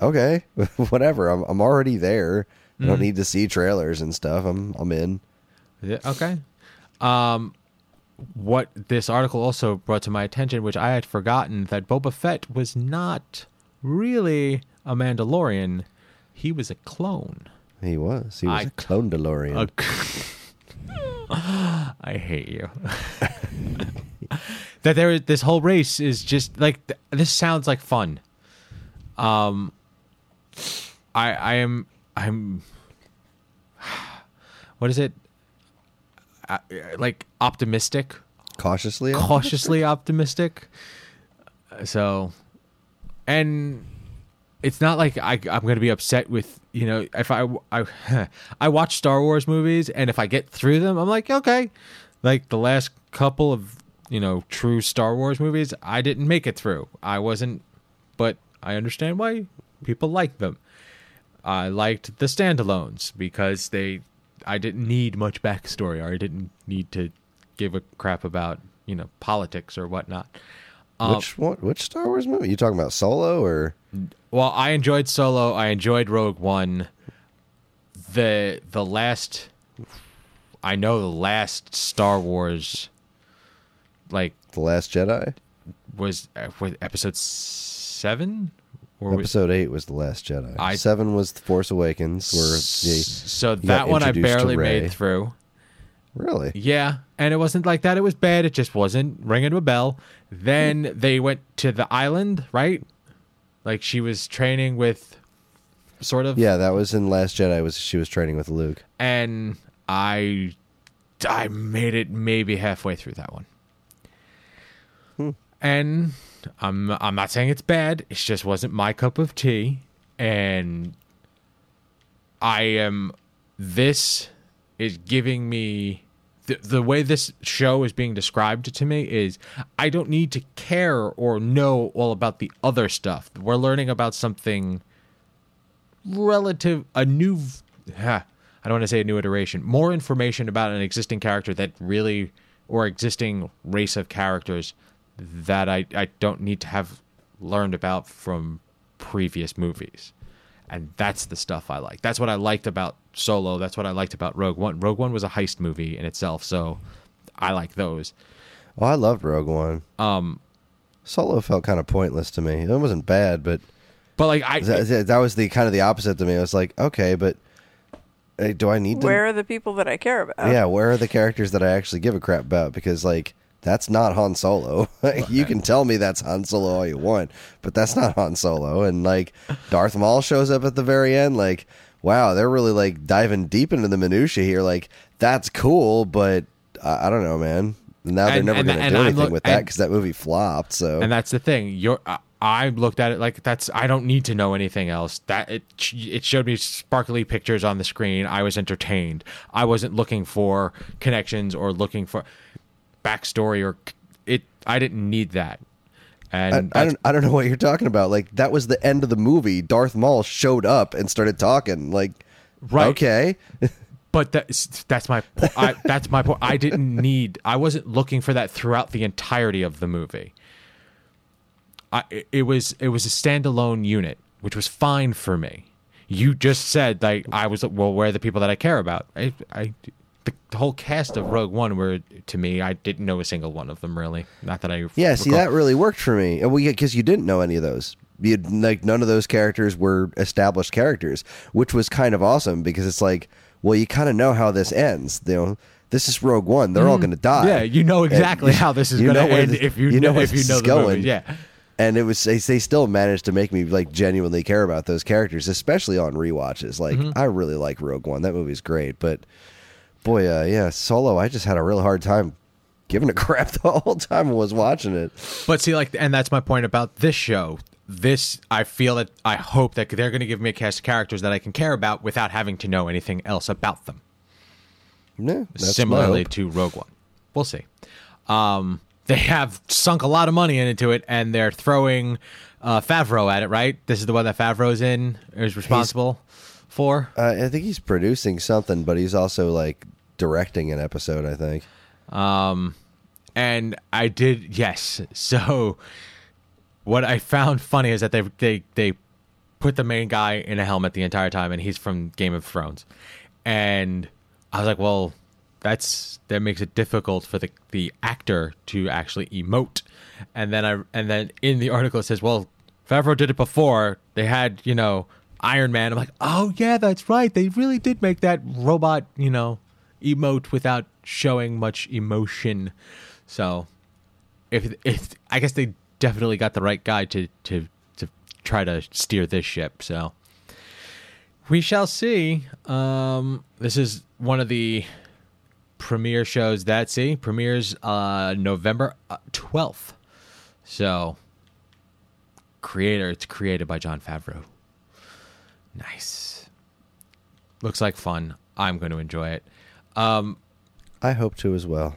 okay, whatever. I'm I'm already there. I don't need to see trailers and stuff. I'm I'm in. Yeah, okay. Um, what this article also brought to my attention, which I had forgotten, that Boba Fett was not really a Mandalorian. He was a clone. He was. He was I- a clone DeLorean. A- I hate you. that there, this whole race is just like this sounds like fun. Um, I I am I'm. What is it? Uh, like optimistic Cautiously. cautiously optimistic. So, and it's not like I, I'm going to be upset with you know if I I I watch Star Wars movies and if I get through them, I'm like okay, like the last couple of you know true Star Wars movies, I didn't make it through. I wasn't, but I understand why people like them. I liked the standalones because they I didn't need much backstory or I didn't need to give a crap about, you know, politics or whatnot. Um, which one? Which Star Wars movie? You talking about Solo or? well, I enjoyed Solo, I enjoyed Rogue One. The the last I know the last Star Wars like The Last Jedi. was uh, was episode 7 was- Episode eight was The Last Jedi. I- Seven was The Force Awakens. Where they so that one I barely made through. really Yeah, and it wasn't like that. It was bad. It just wasn't ringing a bell. Then hmm. they went to the island, right? Like she was training with, sort of. yeah, that was in Last Jedi. Was she was training with Luke? And I, I made it maybe halfway through that one. Hmm. And I'm I'm not saying it's bad. It just wasn't my cup of tea. And I am. This is giving me the the way this show is being described to me is I don't need to care or know all about the other stuff. We're learning about something relative a new huh, I don't want to say a new iteration, more information about an existing character that really or existing race of characters that I, I don't need to have learned about from previous movies. And that's the stuff I like. That's what I liked about Solo. That's what I liked about Rogue One. Rogue One was a heist movie in itself, so I like those. Oh, I loved Rogue One. Um, Solo felt kind of pointless to me. It wasn't bad, but But like I that, that was the kind of the opposite to me. I was like, okay, but do I need to? Where are the people that I care about? yeah, where are the characters that I actually give a crap about? Because like that's not Han Solo. you can tell me that's Han Solo all you want, but that's not Han Solo. And like Darth Maul shows up at the very end, like wow, they're really like diving deep into the minutia here. Like that's cool, but I, I don't know, man. Now they're And- never going to do anything look- with that because that movie flopped. So and that's the thing. You're, I, I looked at it like that's. I don't need to know anything else. That it it showed me sparkly pictures on the screen. I was entertained. I wasn't looking for connections or looking for backstory or it. I didn't need that. And I, I don't I don't know what you're talking about. Like that was the end of the movie. Darth Maul showed up and started talking. Like Right. okay. But that's that's my po- I, that's my point. I didn't need. I wasn't looking for that throughout the entirety of the movie. I it- it was it was a standalone unit, which was fine for me. You just said like I was well, where are the people that I care about? I I the whole cast of Rogue One were to me. I didn't know a single one of them really. Not that I Yeah, see that really worked for me. And we because you didn't know any of those. You like none of those characters were established characters, which was kind of awesome because it's like, well, you kind of know how this ends. You know, this is Rogue One; they're all going to die. Mm. Yeah, you know And exactly how this is you know where end this- if you know- where if you this know the movie, yeah. And it was they, they still managed to make me like genuinely care about those characters, especially on rewatches. Like Mm-hmm. I really like Rogue One; that movie's great. But boy, uh, yeah, Solo, I just had a real hard time giving a crap the whole time I was watching it. But see, like, and that's my point about this show. This, I feel that I hope that they're going to give me a cast of characters that I can care about without having to know anything else about them. Yeah, Similarly to Rogue One, we'll see. Um, they have sunk a lot of money into it, and they're throwing uh, Favreau at it. Right? This is the one that Favreau's in is responsible for. Uh, I think he's producing something, but he's also like directing an episode. I think. Um, and I did yes. So what I found funny is that they they they put the main guy in a helmet the entire time, and he's from Game of Thrones, and I was like, well, that's that makes it difficult for the the actor to actually emote, and then I and then in the article it says, well, Favreau did it before. They had you know Iron Man. I'm like, oh yeah, that's right. They really did make that robot you know emote without showing much emotion. So if if I guess they definitely got the right guy to to to try to steer this ship. So we shall see. Um, this is one of the premiere shows that see premieres uh, November twelfth. So creator, it's created by Jon Favreau. Nice. Looks like fun. I'm going to enjoy it. I hope to as well.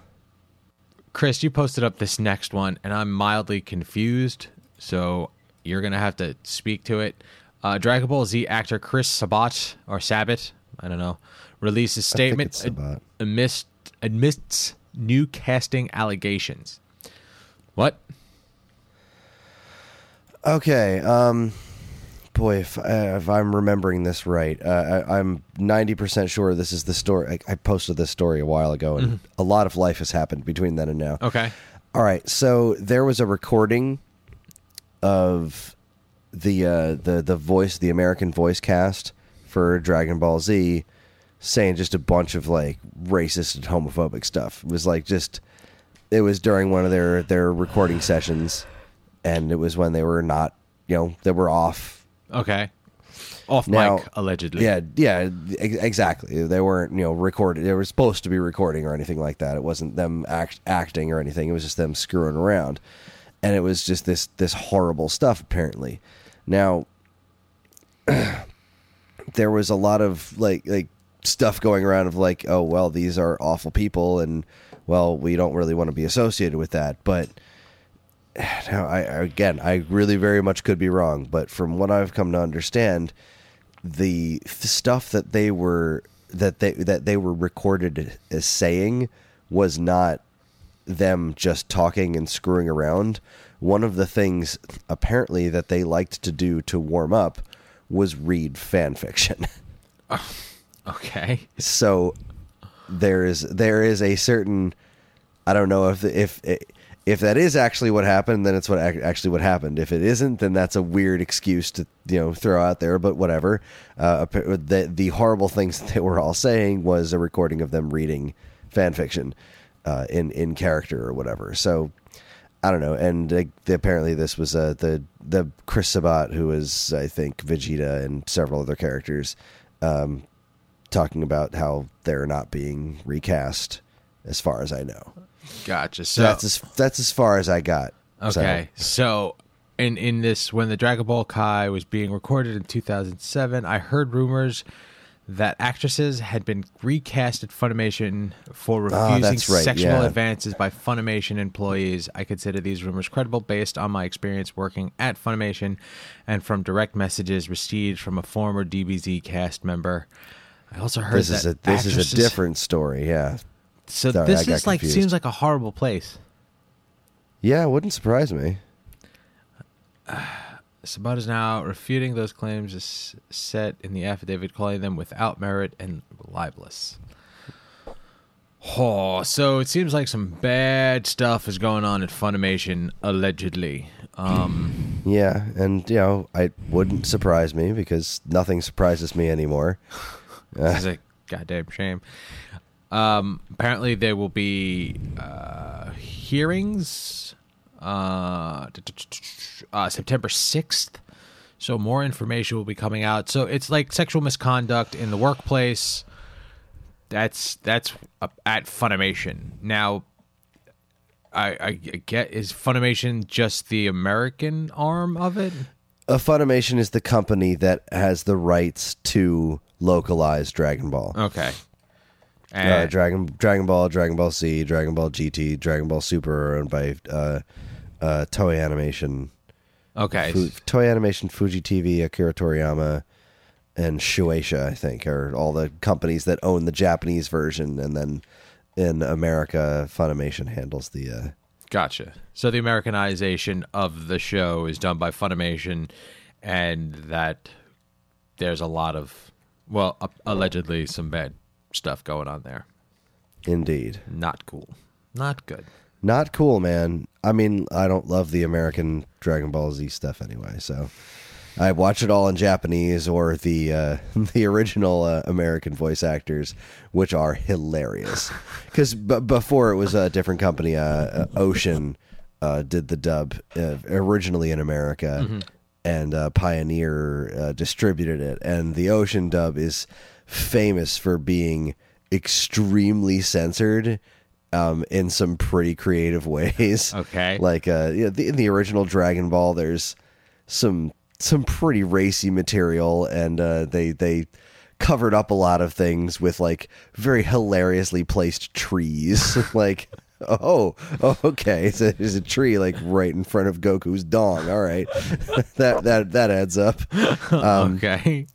Chris, you posted up this next one, and I'm mildly confused, so you're gonna have to speak to it. Uh, Dragon Ball Z actor Chris Sabat or Sabat, I don't know, releases statement Sabat. amidst amidst new casting allegations. What? Okay. Um, boy, if, uh, if I'm remembering this right, uh, I, I'm 90% sure this is the story. I, I posted this story a while ago, and a lot of life has happened between then and now. Okay. All right. So there was a recording of the uh, the the voice, the American voice cast for Dragon Ball Z, saying just a bunch of like racist and homophobic stuff. It was like just it was during one of their their recording sessions, and it was when they were not, you know, they were off. Okay. Off Now- mic, allegedly. Yeah, yeah, ex- exactly. They weren't, you know, recorded. They were supposed to be recording or anything like that. It wasn't them act, acting or anything. It was just them screwing around, and it was just this this horrible stuff. Apparently, now there was a lot of like like stuff going around of like, oh well, these are awful people, and well, we don't really want to be associated with that, but. Now, I again, I really very much could be wrong, but from what I've come to understand, the th- stuff that they were that they that they were recorded as saying was not them just talking and screwing around. One of the things apparently that they liked to do to warm up was read fan fiction. Okay. so there is there is a certain I don't know if if if that is actually what happened, then it's what ac- actually what happened. If it isn't, then that's a weird excuse to you know throw out there. But whatever. Uh, the the horrible things that they were all saying was a recording of them reading fan fiction uh, in in character or whatever. So I don't know. And uh, apparently, this was uh, the the Chris Sabat, who was I think Vegeta and several other characters, um, talking about how they're not being recast, as far as I know. Gotcha. So So that's as that's as far as I got. Okay. So, in in this when the Dragon Ball Kai was being recorded in 2007, I heard rumors that actresses had been recast at Funimation for refusing Ah, that's right, sexual yeah. advances by Funimation employees. I consider these rumors credible based on my experience working at Funimation and from direct messages received from a former DBZ cast member. I also heard this that is a this is a different story. Yeah, So Sorry, this is like confused. seems like a horrible place. yeah, it wouldn't surprise me. Sabat is now refuting those claims as set in the affidavit, calling them without merit and libelous. Oh, so it seems like some bad stuff is going on at Funimation, allegedly. Um, Yeah, and you know, it wouldn't surprise me because nothing surprises me anymore. this is a goddamn shame. Um, apparently, there will be uh, hearings uh, uh, September 6th. So more information will be coming out. So it's like sexual misconduct in the workplace. That's that's at Funimation. Now I, I get is Funimation just the American arm of it? Uh, Funimation is the company that has the rights to localize Dragon Ball. Okay. Uh, Dragon Dragon Ball, Dragon Ball Z, Dragon Ball GT, Dragon Ball Super are owned by uh, uh, Toei Animation, okay. Fu- Toei Animation, Fuji TV, Akira Toriyama, and Shueisha. I think are all the companies that own the Japanese version, and then in America, Funimation handles the. Uh, Gotcha. So the Americanization of the show is done by Funimation, and that there's a lot of, well, uh, allegedly some bad stuff going on there. indeed, Not cool. Not good. not cool, man. I mean, I don't love the American Dragon Ball Z stuff anyway, so. I watch it all in Japanese or the uh, the original uh, American voice actors, which are hilarious. Because b- before it was a different company, uh, uh, Ocean uh, did the dub uh, originally in America, and uh, Pioneer uh, distributed it. And the Ocean dub is famous for being extremely censored. Um, in some pretty creative ways. Okay. Like uh, you know, the, in the original Dragon Ball, there's some some pretty racy material, and uh, they they covered up a lot of things with like very hilariously placed trees. like, oh, oh, okay, so there's a tree like right in front of Goku's dong. All right, that that that adds up. Um, okay.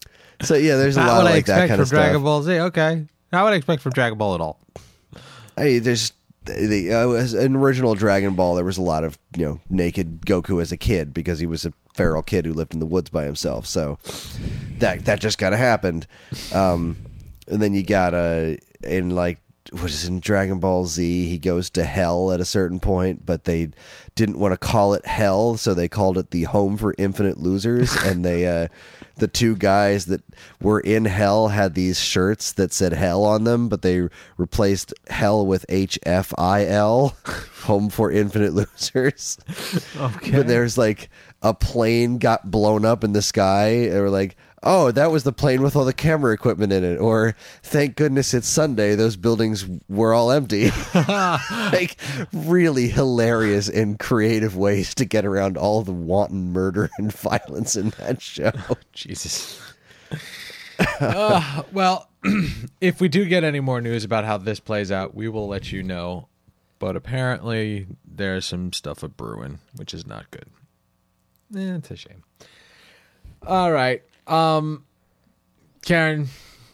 So yeah, there's a Not lot what of I like that expect kind from of stuff. Dragon Ball Z. Okay. Not what I expect from Dragon Ball at all. Hey, there's the uh, as an original Dragon Ball. There was a lot of you know naked Goku as a kid because he was a feral kid who lived in the woods by himself. So that that just kind of happened. Um, and then you got uh, in like what is in Dragon Ball Z? He goes to hell at a certain point, but they didn't want to call it hell, so they called it the Home for Infinite Losers. and they uh, the two guys that were in hell had these shirts that said hell on them, but they replaced hell with H F I L, Home for Infinite Losers. Okay. But there's like a plane got blown up in the sky. They were like, oh, that was the plane with all the camera equipment in it. Or thank goodness it's Sunday. Those buildings were all empty. like really hilarious and creative ways to get around all the wanton murder and violence in that show. Oh, Jesus. uh, well, if we do get any more news about how this plays out, we will let you know. But apparently, there's some stuff a brewing, which is not good. Eh, it's a shame. All right. Um, Karen,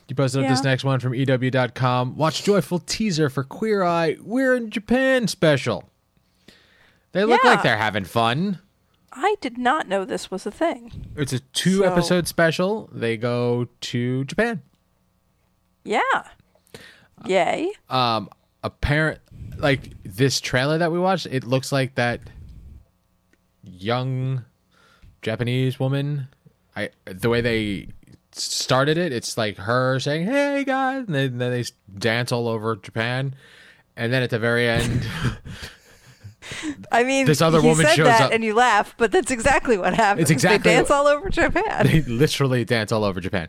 you posted up this next one from EW.com. Watch joyful teaser for Queer Eye. We're in Japan special. They look Yeah. like they're having fun. I did not know this was a thing. It's a two So- episode special. They go to Japan. Yeah. Yay. um apparent like this trailer that we watched, it looks like that young Japanese woman. I the way they started it, it's like her saying "Hey guys," and then, then they dance all over Japan, and then at the very end, I mean, This other you woman said shows that up. and you laugh, but that's exactly what happens. It's exactly they dance all over Japan. they literally dance all over Japan,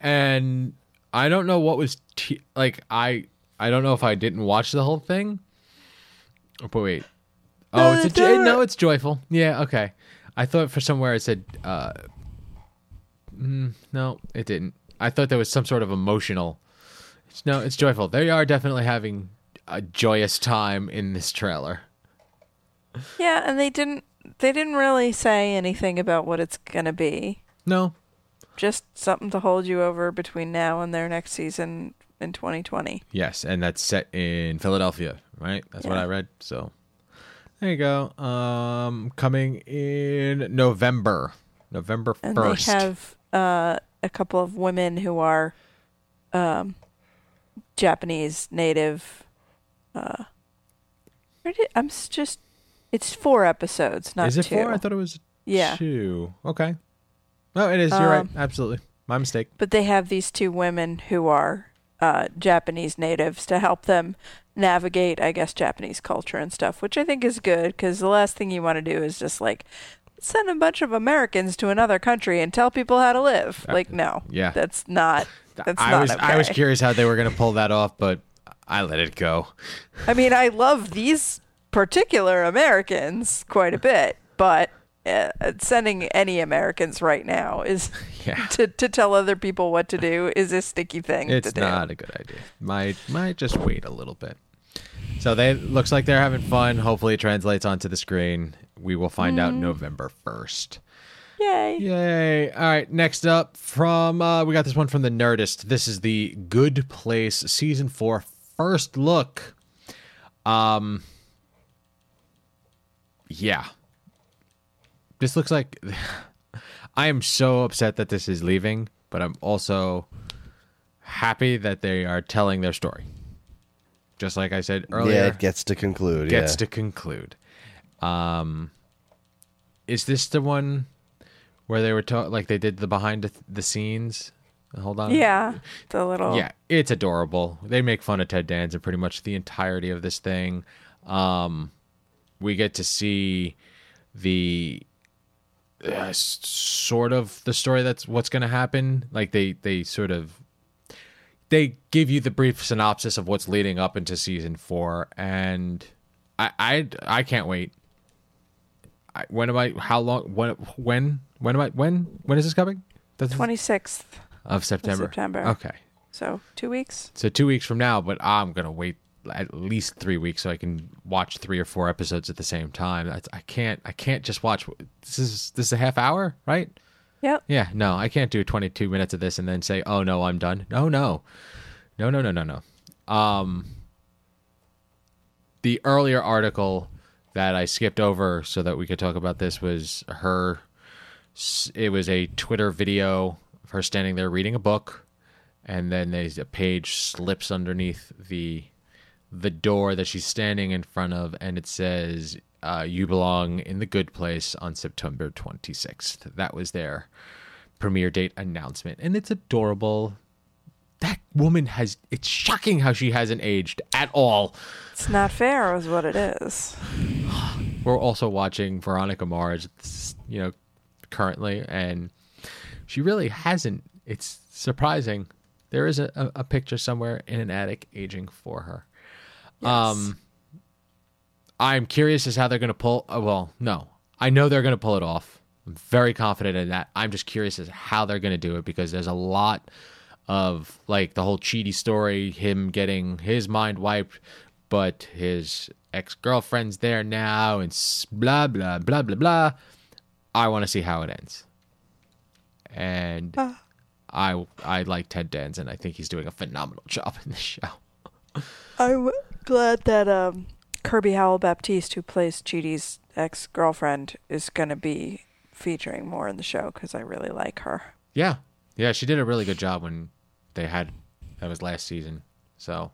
and I don't know what was t- like. I I don't know if I didn't watch the whole thing. Oh, but wait. Oh, it's a jo- no. It's joyful. Yeah. Okay. I thought for somewhere it said. uh mm, No, it didn't. I thought there was some sort of emotional. No, it's joyful. They are definitely having a joyous time in this trailer. yeah, and they didn't. They didn't really say anything about what it's gonna be. No. Just something to hold you over between now and their next season in 2020. Yes, and that's set in Philadelphia, right? That's what I read. So there you go. Um, coming in November, November And first. they have uh, a couple of women who are um, Japanese native. Uh, did- I'm just. It's four episodes, not Is it two. four? I thought it was Yeah. two. Okay. No, it is. You're right. Um, Absolutely, my mistake. But they have these two women who are uh, Japanese natives to help them navigate, I guess, Japanese culture and stuff, which I think is good because the last thing you want to do is just like send a bunch of Americans to another country and tell people how to live. Like, no, yeah. that's not. That's I not was okay. I was curious how they were going to pull that off, but I let it go. I mean, I love these particular Americans quite a bit, but uh, sending any Americans right now is Yeah. to to tell other people what to do is a sticky thing It's not a good idea. Might might just wait a little bit. So they looks like they're having fun. Hopefully, it translates onto the screen. We will find out Mm. November first. Yay! Yay! All right, next up from uh, we got this one from the Nerdist. This is the Good Place season four first look. Um, yeah, this looks like I am so upset that this is leaving, but I'm also happy that they are telling their story. Just like I said earlier, Yeah, it gets to conclude. gets yeah. to conclude. Um, is this the one where they were ta- like they did the behind the, the scenes? Hold on. Yeah, the little Yeah, it's adorable. They make fun of Ted Danson pretty much the entirety of this thing. Um, we get to see the uh, sort of the story that's what's going to happen. Like they they sort of they give you the brief synopsis of what's leading up into season four, and I I, I can't wait. I, when am I? How long? When? When? When am I? When? When is this coming? That's twenty sixth. of September. September. Okay. So two weeks. So two weeks from now, but I'm gonna wait at least three weeks so I can watch three or four episodes at the same time. That's, I can't. I can't just watch. This is this is a half hour, right? Yep. Yeah. No, I can't do 22 minutes of this and then say, "Oh no, I'm done." No, no, no, no, no, no, no. Um, the earlier article that I skipped over so that we could talk about this was her. It was a Twitter video of her standing there reading a book, and then there's a page slips underneath the the door that she's standing in front of, and it says, uh, "You belong in the good place" on September 26th. That was their premiere date announcement, and it's adorable. That woman has. It's shocking how she hasn't aged at all. It's not fair, is what it is. We're also watching Veronica Mars, you know, currently, and she really hasn't. It's surprising. There is a, a, a picture somewhere in an attic aging for her. Um, I'm curious as how they're going to pull. Uh, well, no, I know they're going to pull it off. I'm very confident in that. I'm just curious as how they're going to do it because there's a lot of like the whole Chidi story, him getting his mind wiped, but his ex girlfriend's there now, and blah blah blah blah blah. I want to see how it ends, and I I like Ted Danson. I think he's doing a phenomenal job in this show. I'm glad that um, Kirby Howell Baptiste, who plays Chidi's ex girlfriend, is going to be featuring more in the show because I really like her. Yeah, yeah, she did a really good job when they had that was last season. So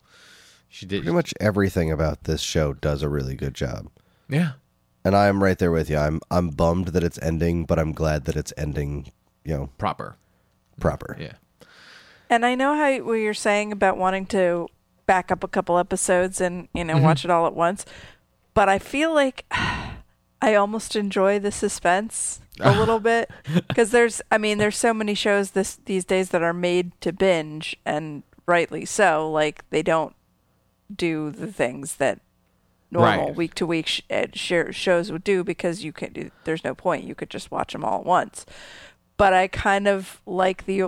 She did. Pretty much everything about this show does a really good job. Yeah. And I'm right there with you. I'm I'm bummed that it's ending, but I'm glad that it's ending, you know, Proper. proper. Yeah. And I know how what you're saying about wanting to back up a couple episodes and you know Mm-hmm. watch it all at once, but I feel like I almost enjoy the suspense a little bit because there's I mean there's so many shows this these days that are made to binge and rightly so like they don't do the things that normal Right. week to week sh- shows would do because you can there's no point you could just watch them all at once but I kind of like the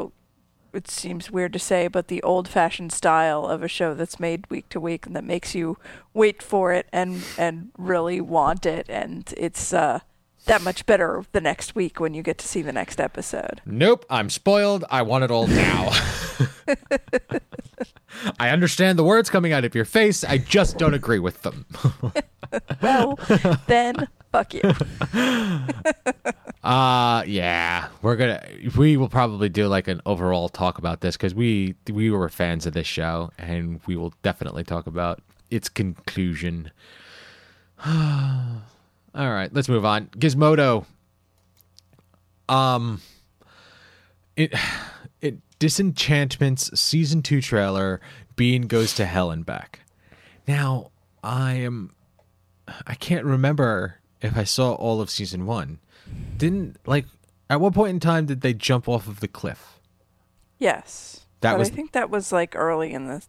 it seems weird to say but the old fashioned style of a show that's made week to week and that makes you wait for it and and really want it and it's uh that much better the next week when you get to see the next episode. Nope, I'm spoiled. I want it all now. I understand the words coming out of your face. I just don't agree with them. Well, then fuck you. Uh yeah, we're gonna we will probably do like an overall talk about this because we we were fans of this show and we will definitely talk about its conclusion. All right, let's move on. Gizmodo. Um, it it Disenchantment's season two trailer. Bean goes to hell and back. Now I am I can't remember if I saw all of season one. Didn't like at what point in time did they jump off of the cliff? Yes. That but was- I think that was like early in the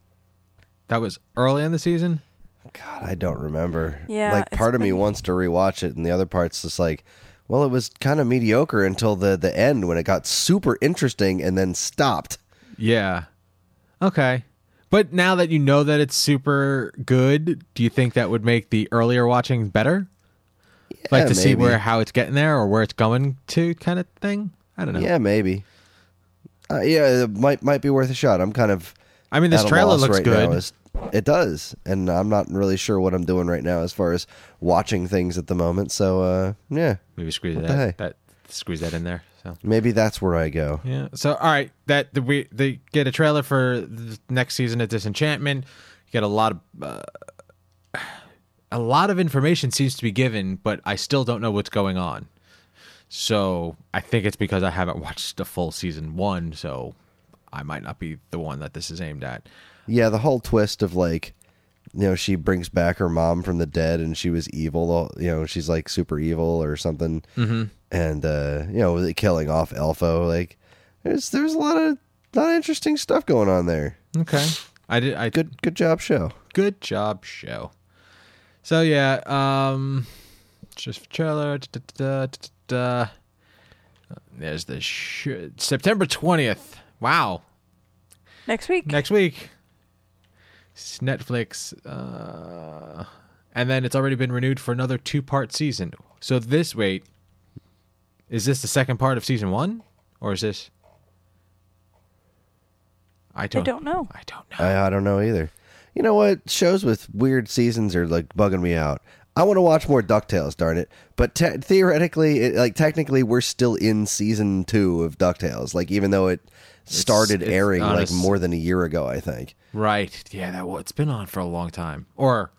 That was early in the season. God, I don't remember. Yeah, like part of me wants to rewatch it, and the other part's just like, well, it was kind of mediocre until the the end when it got super interesting and then stopped. Yeah. Okay. But now that you know that it's super good, do you think that would make the earlier watching better? Like to see maybe. where how it's getting there or where it's going to kind of thing? I don't know. Yeah, maybe. Uh, yeah, it might might be worth a shot. I'm kind of. I mean, this trailer looks right good. as- it does, and I'm not really sure what I'm doing right now as far as watching things at the moment. So, uh, yeah, Maybe squeeze that, that squeeze that in there. So maybe that's where I go. yeah. So all right, that the, we they get a trailer for the next season of Disenchantment. You get a lot of uh, a lot of information seems to be given, but I still don't know what's going on. So I think it's because I haven't watched the full season one, so I might not be the one that this is aimed at. Yeah, the whole twist of like, you know, she brings back her mom from the dead, and she was evil. You know, she's like super evil or something, mm-hmm. and uh, you know, killing off Elfo. Like, there's there's a lot of lot of interesting stuff going on there. Okay, I did. I Good good job, show. good job show so yeah um just for trailer da, da, da, da, da. there's the sh- september 20th wow next week. next week It's netflix uh and then it's already been renewed for another two part season so this wait is this the second part of season one or is this i I don't don't know. i don't know I, I don't know either. You know what? Shows with weird seasons are like bugging me out. I want to watch more Ducktales, darn it. But te- theoretically, it, like technically, we're still in season two of Ducktales. Like even though it started it's airing on a like more than a year ago, I think. Right. Yeah, that well, it's been on for a long time. Or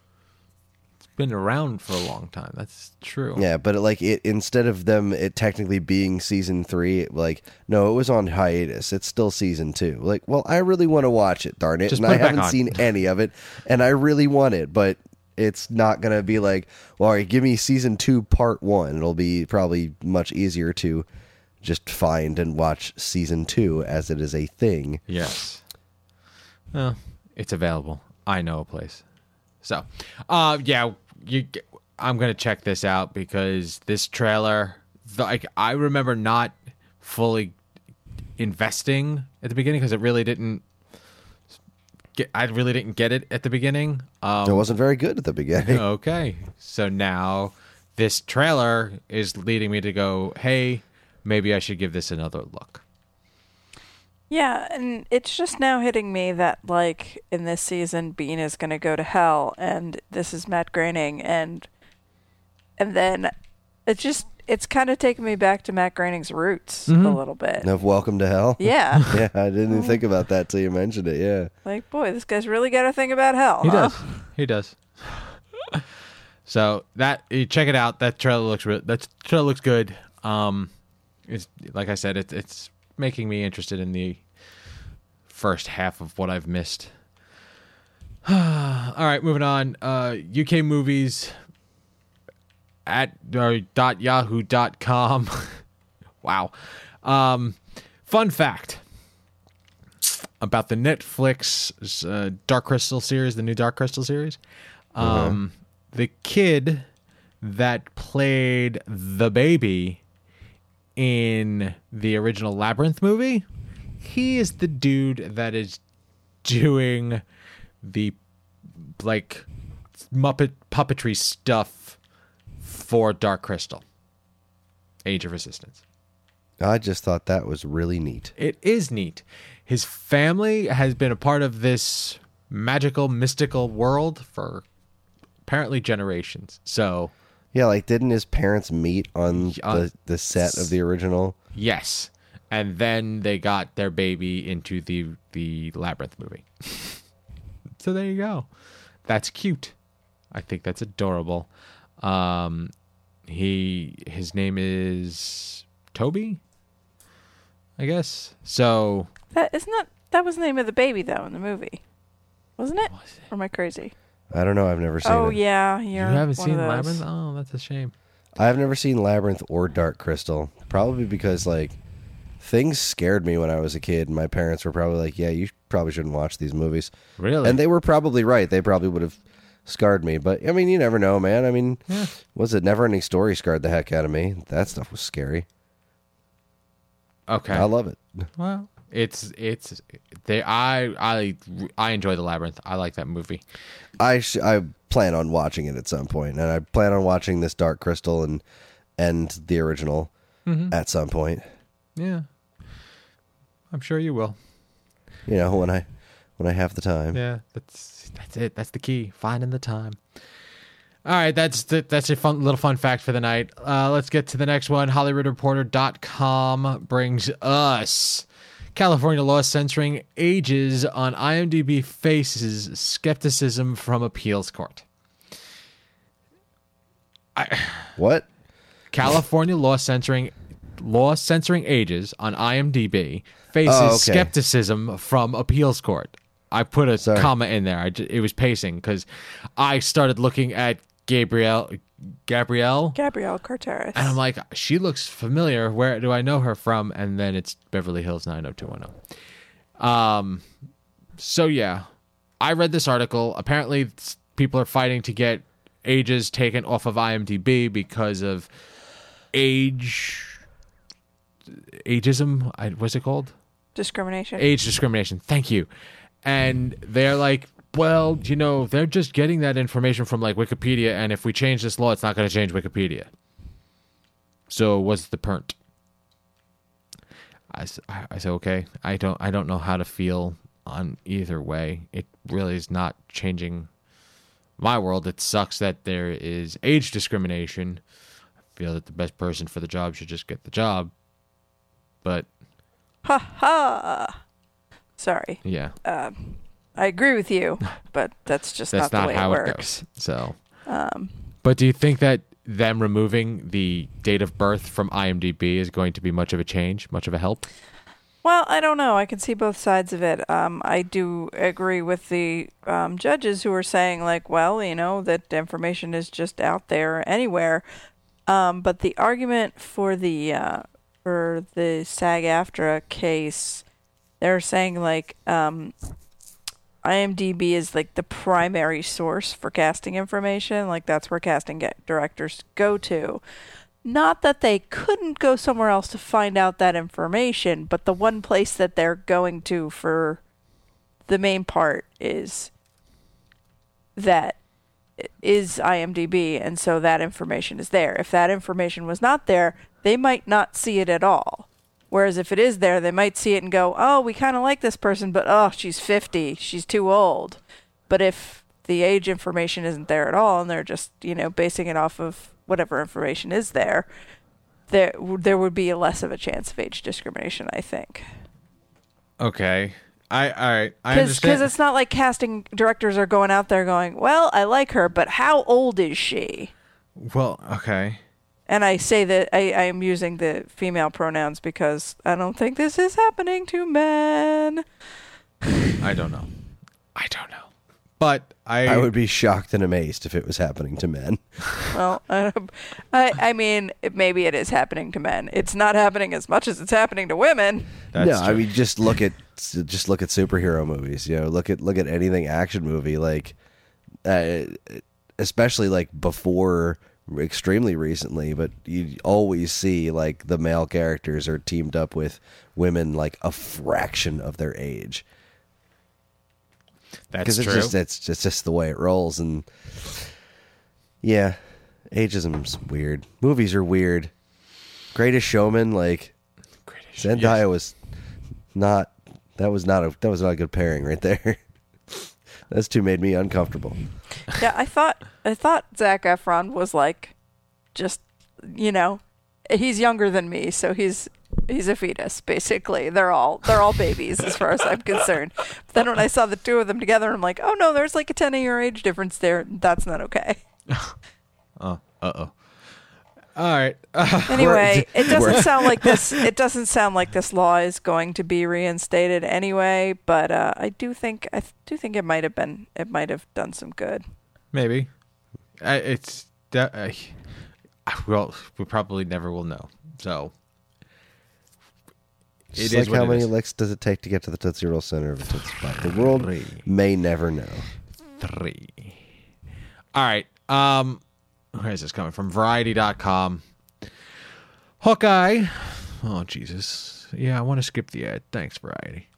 been around for a long time. That's true. Yeah, but it, like it instead of them it technically being season three, like no, it was on hiatus. It's still season two. Like, well, I really want to watch it, darn it, Just and I it haven't on. seen any of it, and I really want it, but it's not gonna be like, well, all right, give me season two, part one. It'll be probably much easier to just find and watch season two as it is a thing. Yes. Well, it's available. I know a place. So, uh, yeah, you. I'm gonna check this out because this trailer, like, I remember not fully investing at the beginning because it really didn't. Get, I really didn't get it at the beginning. Um, it wasn't very good at the beginning. okay. So now this trailer is leading me to go, hey, maybe I should give this another look. Yeah, and it's just now hitting me that like in this season Bean is going to go to hell and this is Matt Groening and and then it just it's kind of taken me back to Matt Groening's roots Mm-hmm. a little bit. Of Welcome to Hell. Yeah, Yeah, I didn't even think about that till you mentioned it. Yeah. like boy, this guy's really got to think about hell. He huh? does. He does. so that you check it out. That trailer looks re- that trailer looks good. Um, it's like I said, it's it's making me interested in the first half of what I've missed. All right, moving on. Uh, UK movies at uh, dot yahoo dot com. wow. Um, fun fact about the Netflix uh, Dark Crystal series, the new Dark Crystal series. Um, The kid that played the baby in the original Labyrinth movie, he is the dude that is doing the like Muppet puppetry stuff for Dark Crystal, Age of Resistance. I just thought that was really neat. It is neat. His family has been a part of this magical, mystical world for apparently generations. So, Yeah, like didn't his parents meet on Uh, the, the set of the original? yes. And then they got their baby into the the Labyrinth movie. so there you go. That's cute. I think that's adorable. Um he his name is Toby, I guess. So That isn't that that was the name of the baby though in the movie, wasn't it? Or am I crazy? I don't know. I've never seen Oh it. yeah, you you're haven't one seen of those. Labyrinth? Oh, that's a shame. I've never seen Labyrinth or Dark Crystal. Probably because like things scared me when I was a kid. and My parents were probably like, "Yeah, you probably shouldn't watch these movies," Really? and they were probably right. They probably would have scarred me. But I mean, you never know, man. I mean, was it Never Ending Story scarred the heck out of me? That stuff was scary. okay. I love it. Well, it's it's they I I I enjoy the labyrinth. I like that movie. I sh- I plan on watching it at some point, and I plan on watching this Dark Crystal and and the original at some point. Yeah, I'm sure you will. You know, when I when I have the time. Yeah, that's that's it. That's the key. Finding the time. All right, that's the, that's a fun little fun fact for the night. Uh, let's get to the next one. HollywoodReporter.com brings us California law censoring ages on IMDb faces skepticism from appeals court. What? California law censoring law censoring ages on IMDb faces Oh, okay. skepticism from appeals court. I put a Sorry. comma in there. I it was pacing because I started looking at Gabrielle Gabrielle Gabrielle Carteris. and I'm like, she looks familiar. Where do I know her from? And then it's Beverly Hills 90210. Um, so yeah, I read this article. Apparently, people are fighting to get ages taken off of IMDb because of age ageism. I, what's it called? Discrimination. age discrimination. Thank you. And they're like, well, you know, they're just getting that information from like Wikipedia, and if we change this law, it's not going to change Wikipedia. So what's the point? I say okay. I don't I don't know how to feel on either way. It really is not changing my world. It sucks that there is age discrimination. I feel that the best person for the job should just get the job. But ha ha. Sorry. yeah. Um, I agree with you, but that's just that's not not, the way how it it, works. goes. So, but do you think that them removing the date of birth from IMDb is going to be much of a change, much of a help? Well, I don't know. I can see both sides of it. Um, I do agree with the um, judges who are saying, like, well, you know, that information is just out there anywhere. Um, but the argument for the uh, for the SAG-AFTRA case, they're saying like um, IMDb is like the primary source for casting information. Like that's where casting directors go to. Not that they couldn't go somewhere else to find out that information, but the one place that they're going to for the main part is that is IMDb, and so that information is there. If that information was not there, they might not see it at all. Whereas if it is there, they might see it and go, "Oh, we kind of like this person, but oh, she's 50, she's too old." But if the age information isn't there at all, and they're just, you know, basing it off of whatever information is there, there there would be less of a chance of age discrimination. I think Okay. I all right. I because understand. it's not like casting directors are going out there going, "Well, I like her, but how old is she?" well, okay. And I say that I, I am using the female pronouns because I don't think this is happening to men. I don't know. I don't know. But I, I would be shocked and amazed if it was happening to men. Well, I, I, I mean, it- maybe it is happening to men. It's not happening as much as it's happening to women. That's no, I true. mean just look at just look at superhero movies. You know, look at look at anything action movie like, uh, especially like before extremely recently. But you always see like the male characters are teamed up with women like a fraction of their age that's because it's true. just it's just just the way it rolls and yeah, ageism's weird. Movies are weird. Greatest Showman like. Zendaya was not. That was not a. That was not a good pairing right there. Those two made me uncomfortable. Yeah, I thought I thought Zac Efron was like, just you know, he's younger than me, so he's he's a fetus basically. They're all they're all babies as far as I'm concerned. But then when I saw the two of them together, I'm like, oh no, there's like a ten year age difference there. That's not okay. Uh oh. All right. Anyway, it doesn't sound like this. It doesn't sound like this law is going to be reinstated anyway. But uh, I do think I do think it might have been. It might have done some good. Maybe. I, it's. that- Uh, well, we probably never will know. So. Just It like is what how it many is. licks does it take to get to the Tootsie Roll center of a Tootsie Pop? The world Three. may never know. three. All right. Um, where is this coming from? Variety.com. Hawkeye. Oh, Jesus. Yeah, I want to skip the ad. Thanks, Variety.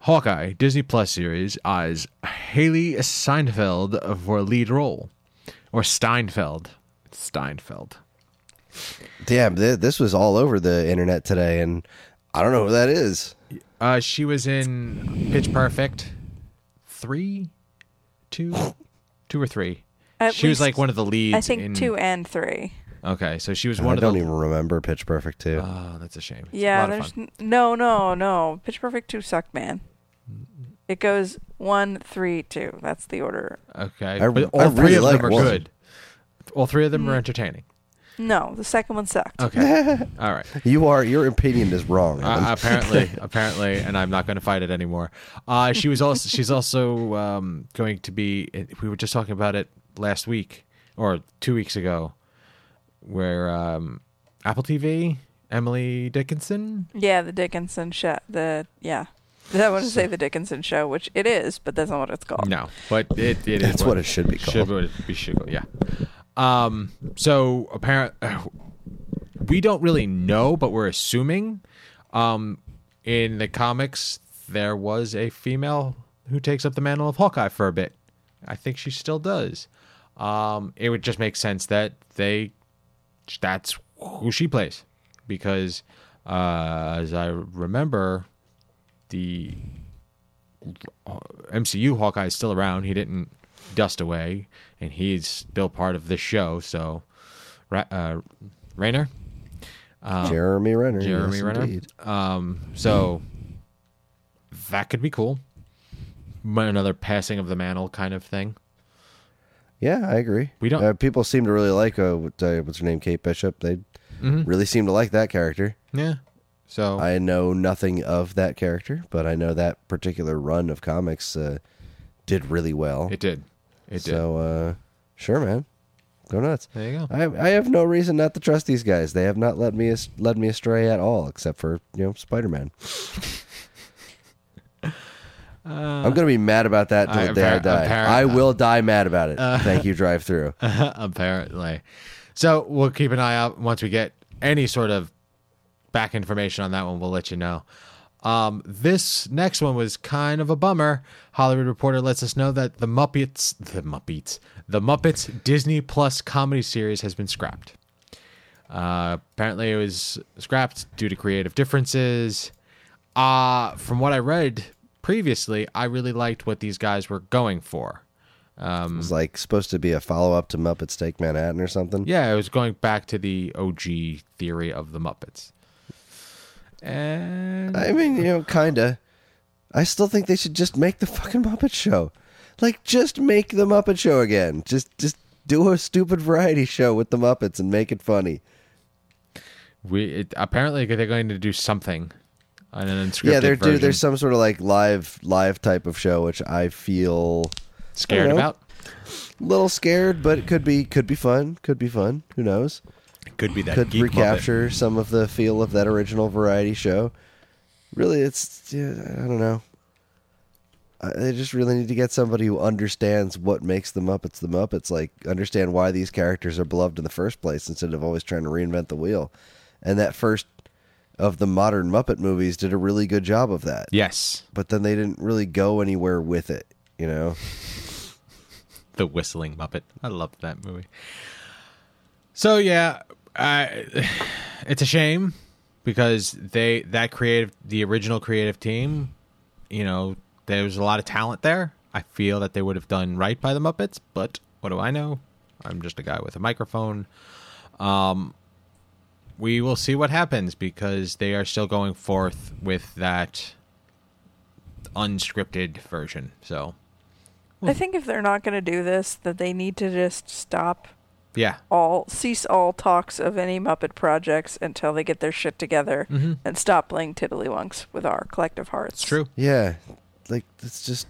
Hawkeye, Disney Plus series, eyes Hailee Steinfeld for a lead role. Or Steinfeld. Steinfeld. Damn, th- this was all over the internet today, and I don't know who that is. Uh, she was in Pitch Perfect. Three? Two? Two or three? At she was least- like one of the leads. I think in, two and three. Okay, so she was I one of the. I don't the. even remember Pitch Perfect too. Oh, that's a shame. It's a Yeah, lot there's n- no, no, no. Pitch Perfect two sucked, man. It goes one, three, two. That's the order. Okay, I- but all I three really of like them are one. good. All three of them Mm. are entertaining. No, the second one sucked. Okay, all right. You are your opinion is wrong. Uh, apparently, apparently, and I'm not going to fight it anymore. Uh, she was also she's also um, going to be. We were just talking about it last week or two weeks ago, where um, Apple TV Emily Dickinson. Yeah, the Dickinson show. The yeah, I want to say the Dickinson show, which it is, but that's not what it's called. No, but it, it is That's what it should be Should called. what it be should yeah. Um. So apparent, we don't really know, but we're assuming. Um, in the comics, there was a female who takes up the mantle of Hawkeye for a bit. I think she still does. Um, it would just make sense that they that's who she plays because uh, as I remember, the MCU Hawkeye is still around. He didn't dust away, and he's still part of this show. So, uh, Rayner, Jeremy Renner. Jeremy yes, Renner. Um, so that could be cool. Another passing of the mantle kind of thing. Yeah, I agree. We don't- Uh, people seem to really like uh, what, uh, what's her name, Kate Bishop. They Mm-hmm. really seem to like that character. Yeah. So I know nothing of that character, but I know that particular run of comics uh, did really well. it did. It did. so, uh, sure, man, go nuts. There you go. I I have no reason not to trust these guys. They have not led me led me astray at all, except for you know Spider Man. I'm gonna be mad about that till I- the day I appar- die. appar- I will die mad about it. Thank you, drive through. apparently. So we'll keep an eye out once we get any sort of back information on that one. We'll let you know. Um, this next one was kind of a bummer. Hollywood Reporter lets us know that the Muppets, the Muppets, the Muppets Disney Plus comedy series has been scrapped. Uh, apparently, it was scrapped due to creative differences. Uh, from what I read previously, I really liked what these guys were going for. it was like supposed to be a follow up to Muppets Take Manhattan or something. Yeah, it was going back to the OG theory of the Muppets. And I mean, you know, kinda. I still think they should just make the fucking Muppet Show. Like, just make the Muppet Show again. Just, just do a stupid variety show with the Muppets and make it funny. we it, apparently they're going to do something on an unscripted yeah, there do. version. There's some sort of like live, live type of show, which I feel scared I know. about. a little scared, but it could be, could be fun. Could be fun. Who knows? Could be that could geek recapture some of the feel of that original variety show. Really, it's yeah, I don't know. I, they just really need to get somebody who understands what makes the Muppets the Muppets. Like understand why these characters are beloved in the first place, instead of always trying to reinvent the wheel. And that first of the modern Muppet movies did a really good job of that. Yes, But then they didn't really go anywhere with it. You know. the whistling Muppet. I loved that movie. So yeah, I, it's a shame because they that creative the original creative team, you know, there was a lot of talent there. I feel that they would have done right by the Muppets, but what do I know? I'm just a guy with a microphone. Um, we will see what happens because they are still going forth with that unscripted version. So I think if they're not going to do this, that they need to just stop yeah, all cease all talks of any Muppet projects until they get their shit together mm-hmm. and stop playing tiddlywunks with our collective hearts. it's true. Yeah, like it's just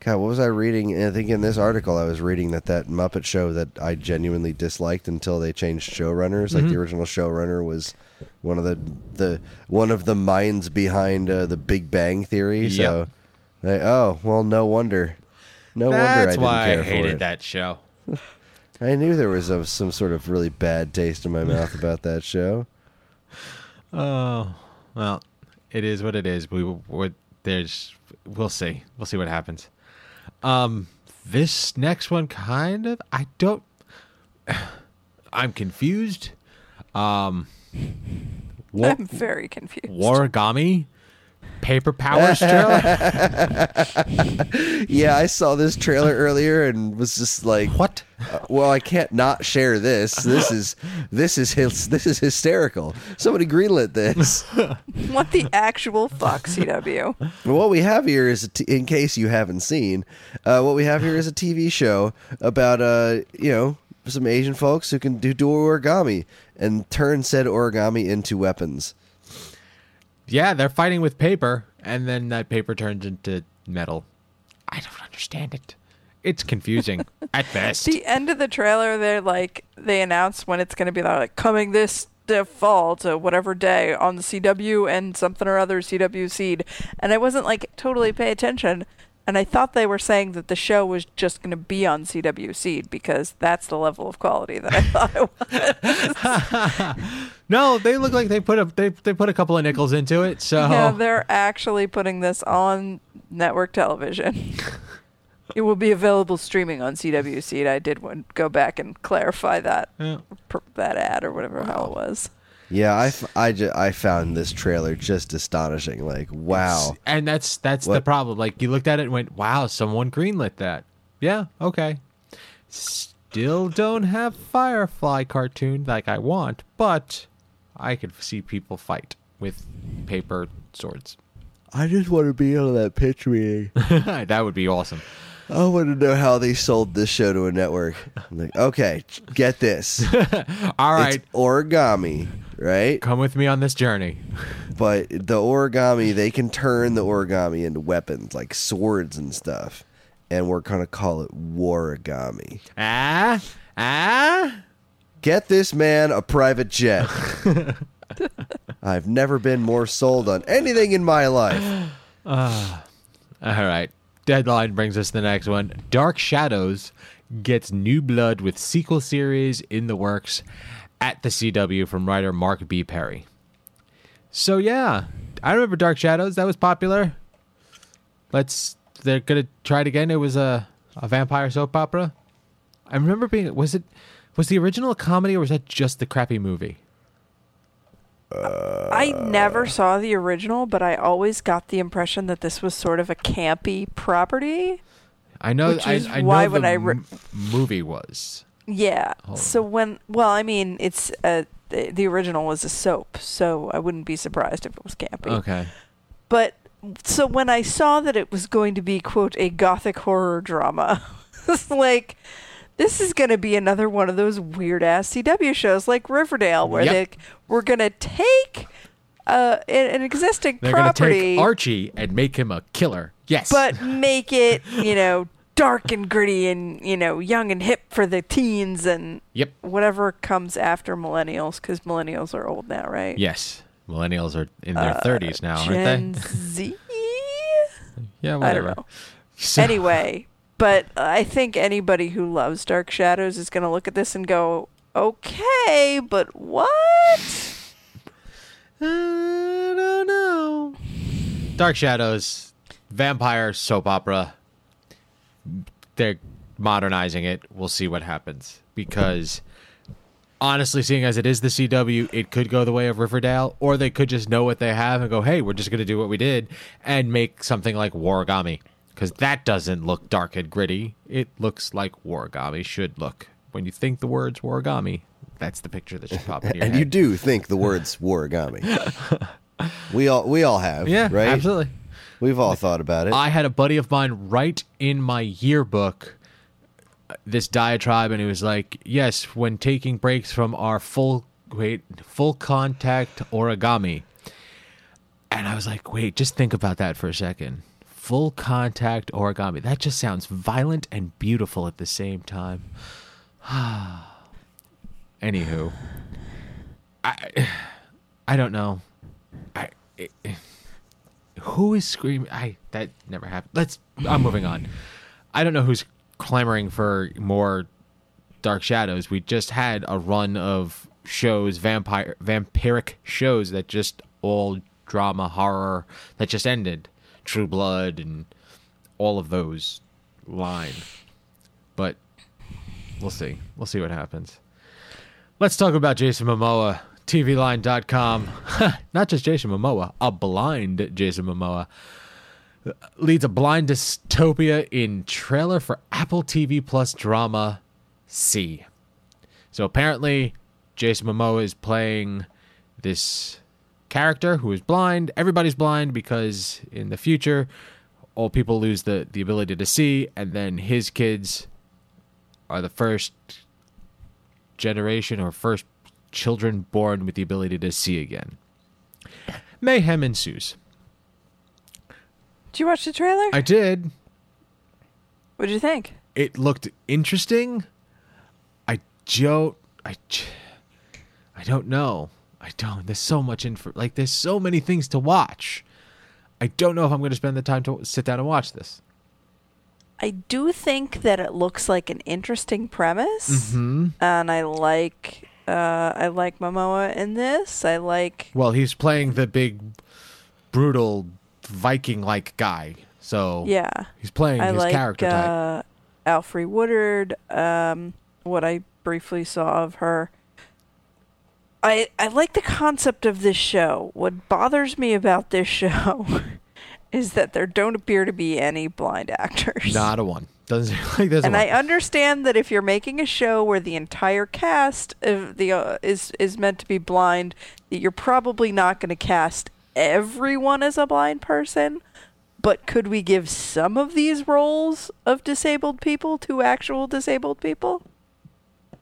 God. What was I reading? I think in this article I was reading that that Muppet show that I genuinely disliked until they changed showrunners. Like the original showrunner was one of the the one of the minds behind uh, the Big Bang Theory. So, they, oh well, no wonder. No wonder I That's didn't why care I for hated it. that show. I knew there was a, some sort of really bad taste in my mouth about that show. Oh, well, it is what it is. We we there's we'll see. We'll see what happens. Um this next one kind of I don't I'm confused. Um War, I'm very confused. Warigami Paper Powers trailer. Yeah, I saw this trailer earlier and was just like, what? Uh, well, I can't not share this. This is this is his, this is hysterical. Somebody greenlit this. What the actual fuck, CW? what we have here is, a t- in case you haven't seen, uh, what we have here is a TV show about uh, you know, some Asian folks who can do, do origami and turn said origami into weapons. Yeah, they're fighting with paper and then that paper turns into metal. I don't understand it. It's confusing at best. the end of the trailer, they're like they announce when it's going to be like coming this the fall to uh, whatever day on the CW and something or other CW seed, and I wasn't like totally pay attention. And I thought they were saying that the show was just going to be on CW Seed because that's the level of quality that I thought it was. No, they look like they put a they they put a couple of nickels into it. So Yeah, they're actually putting this on network television. it will be available streaming on CW Seed. I did want go back and clarify that Yeah. pr- that ad or whatever the hell it was. Yeah, I, f- I, ju- I found this trailer just astonishing. Like, wow. and that's that's the problem. Like you looked at it and went, "Wow, someone greenlit that." Yeah, okay. Still don't have Firefly cartoon like I want, but I could see people fight with paper swords. I just want to be on that pitch meeting. that would be awesome. I want to know how they sold this show to a network. I'm like, okay, get this. All right, It's origami, right? come with me on this journey. But the origami, they can turn the origami into weapons like swords and stuff. And we're going to call it warigami. Ah, ah. Get this man a private jet. I've never been more sold on anything in my life. All right. Deadline brings us to the next one. Dark Shadows gets new blood with sequel series in the works at the CW from writer Mark B. Perry. So yeah, I remember Dark Shadows. That was popular. Let's. They're gonna try it again. It was a a vampire soap opera. I remember being. Was it? Was the original a comedy or was that just the crappy movie? Uh, I never saw the original, but I always got the impression that this was sort of a campy property. I know. Which I, is I know why the when I re- movie was. Yeah. So when well, I mean, it's uh, the, the original was a soap, so I wouldn't be surprised if it was campy. Okay. But so when I saw that it was going to be quote a gothic horror drama, it's like this is going to be another one of those weird ass CW shows like Riverdale, where Yep. they we're going to take uh, an, existing They're property, take Archie and make him a killer. Yes. but make it you know dark and gritty and you know young and hip for the teens and Yep. whatever comes after millennials because millennials are old now, right? Yes. Millennials are in their Uh, thirties now, aren't Gen they? Z. Yeah, I don't know. So- anyway, but I think anybody who loves Dark Shadows is going to look at this and go, "Okay, but what?" I don't know. Dark Shadows, vampire soap opera. They're modernizing it. We'll see what happens. Because honestly, seeing as it is the CW, it could go the way of Riverdale, or they could just know what they have and go, hey, we're just going to do what we did and make something like Warigami." Because that doesn't look dark and gritty. It looks like Warigami should look. When you think the words Warigami, that's the picture that should pop in your and head. you do think the words Warigami. we all we all have, yeah, right? absolutely. We've all thought about it. I had a buddy of mine write in my yearbook uh, this diatribe, and it was like, "Yes, when taking breaks from our full wait full contact origami," and I was like, "Wait, just think about that for a second. Full contact origami. That just sounds violent and beautiful at the same time." Anywho, I I don't know. I. It, who is screaming? I that never happened. Let's. I'm moving on. I don't know who's clamoring for more Dark Shadows. We just had a run of shows, vampire, vampiric shows that just all drama horror that just ended. True Blood and all of those line. But we'll see. We'll see what happens. Let's talk about Jason Momoa. TVLine.com. Not just Jason Momoa, a blind Jason Momoa. Leads a blind dystopia in trailer for Apple TV Plus drama See. So apparently, Jason Momoa is playing this character who is blind. Everybody's blind because in the future, all people lose the, the ability to see, and then his kids are the first generation or first children born with the ability to see again. Mayhem ensues. Did you watch the trailer? I did. What'd you think? It looked interesting. I don't. I. I don't know. I don't. There's so much info. Like there's so many things to watch. I don't know if I'm going to spend the time to sit down and watch this. I do think that it looks like an interesting premise, Hmm. and I like uh, I like Momoa in this. I like Well, he's playing the big, brutal Viking-like guy. So yeah. he's playing I his like character type. uh, Alfre Woodard. Um, what I briefly saw of her. I I like the concept of this show. What bothers me about this show is that there don't appear to be any blind actors. Not a one. Doesn't seem like there's a and one. I understand that if you're making a show where the entire cast of the uh, is is meant to be blind, that you're probably not going to cast everyone as a blind person. But could we give some of these roles of disabled people to actual disabled people?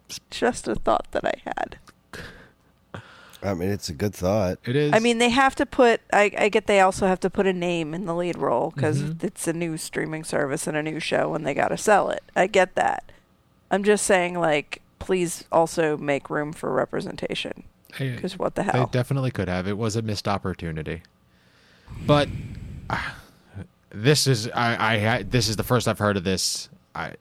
It's just a thought that I had. I mean, it's a good thought. it is. I mean, they have to put. I, I get they also have to put a name in the lead role because Mm-hmm. it's a new streaming service and a new show, and they got to sell it. I get that. I'm just saying, like, please also make room for representation. Hey, Because what the hell? They definitely could have. It was a missed opportunity. But uh, this is I, I had this is the first I've heard of this. I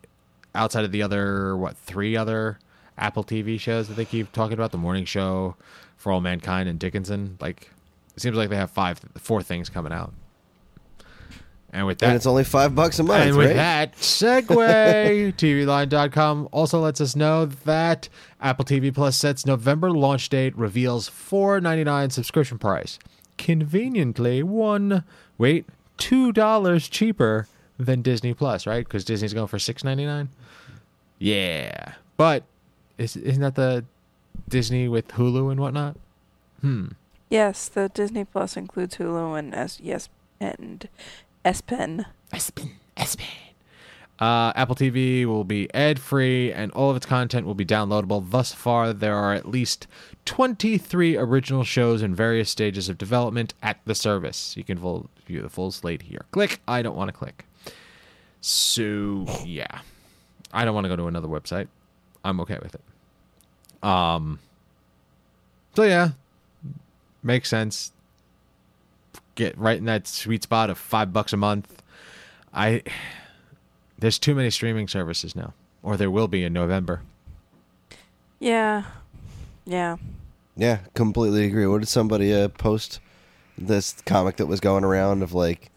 outside of the other what three other Apple TV shows that they keep talking about the morning show for all mankind and Dickinson. Like it seems like they have five four things coming out. And with that and it's only five bucks a month, and with right? that segue, TVLine.com also lets us know that Apple TV Plus sets November launch date reveals $4.99 subscription price. Conveniently, one, wait, $2 cheaper than Disney Plus, right? Because Disney's going for six ninety nine. Yeah, but is, isn't that the Disney with Hulu and whatnot? Hmm. Yes, the Disney Plus includes Hulu and S yes and S Pen. s pen s Uh, Apple TV will be ad free and all of its content will be downloadable. Thus far, there are at least 23 original shows in various stages of development at the service. You can full, view the full slate here. Click. I don't want to click. So, yeah. I don't want to go to another website. I'm okay with it. Um, so, yeah. Makes sense. Get right in that sweet spot of five bucks a month. I there's too many streaming services now, or there will be in November. Yeah. Yeah. Yeah, completely agree. What did somebody uh, post? This comic that was going around of like,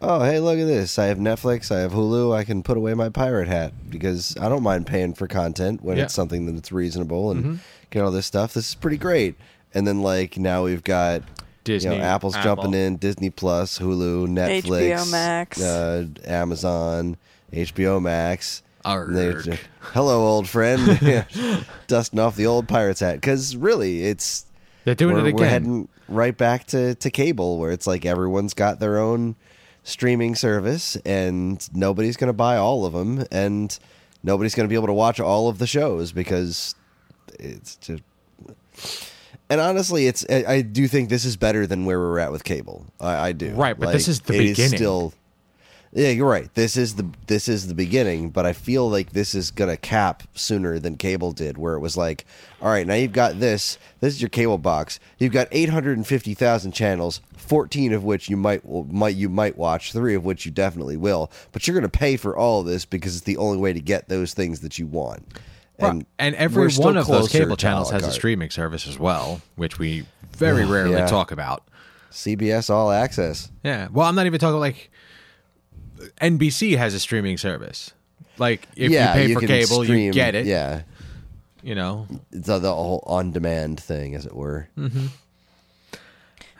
oh hey, look at this! I have Netflix, I have Hulu. I can put away my pirate hat because I don't mind paying for content when Yeah. it's something that's reasonable and get all this stuff. This is pretty great. And then like now we've got Disney, you know, Apple's Apple. jumping in, Disney Plus, Hulu, Netflix, HBO Max. uh, Amazon, HBO Max. Arg. And they ju- Hello, old friend. Dusting off the old pirate's hat because really, it's They're doing we're, it we're heading right back to, to cable where it's like everyone's got their own streaming service and nobody's going to buy all of them and nobody's going to be able to watch all of the shows because it's just and honestly it's I, I do think this is better than where we're at with cable i, I do Right, but this is the beginning. still yeah you're right this is the this is the beginning but i feel like this is gonna cap sooner than cable did where it was like all right now you've got this this is your cable box you've got 850000 channels 14 of which you might might you might watch three of which you definitely will but you're gonna pay for all of this because it's the only way to get those things that you want Right. And, every one of those cable channels has a streaming service as well, which we very rarely Yeah. talk about. cbs all access Yeah. Well, I'm not even talking like NBC has a streaming service. Like if yeah, you pay for can cable, you get it. yeah You know. it's the, the whole on-demand thing as it were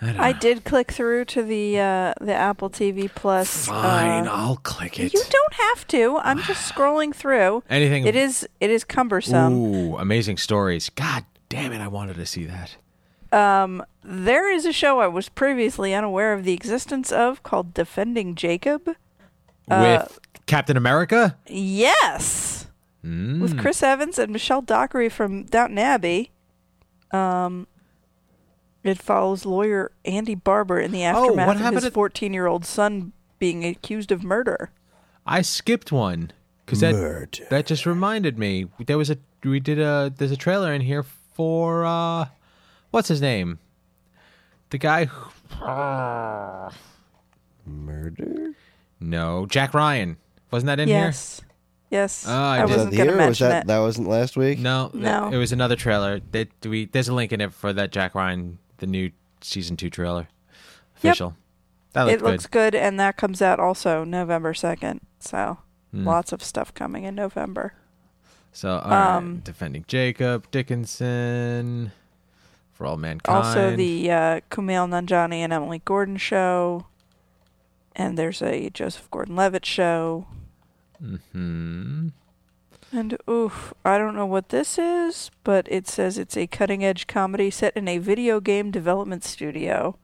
I did click through to the uh, the Apple TV Plus. Fine, uh, I'll click it. you don't have to. I'm just scrolling through. Anything- It is it is cumbersome. Ooh, amazing stories. God damn it, I wanted to see that. Um, There is a show I was previously unaware of the existence of called Defending Jacob. Uh, With Captain America? Yes. Hmm. With Chris Evans and Michelle Dockery from Downton Abbey. Um, it follows lawyer Andy Barber in the Oh, aftermath of his 14 year old son being accused of murder. I skipped one because that that just reminded me. There was a we did a there's a trailer in here for uh what's his name? The guy who murder No, Jack Ryan. Wasn't that in here? yes. Yes. Ah, I I did. was wasn't that the going to year was that it. that wasn't last week? No, No. It was another trailer. That we there's a link in it for that Jack Ryan the new season 2 trailer. Official. That looked it looks good, and that comes out also November 2nd. So Hmm. lots of stuff coming in November. So, all right. Um, defending Jacob Dickinson for all mankind. Also, the uh, Kumail Nanjiani and Emily Gordon show, and there's a Joseph Gordon-Levitt show. hmm And oof, I don't know what this is, but it says it's a cutting-edge comedy set in a video game development studio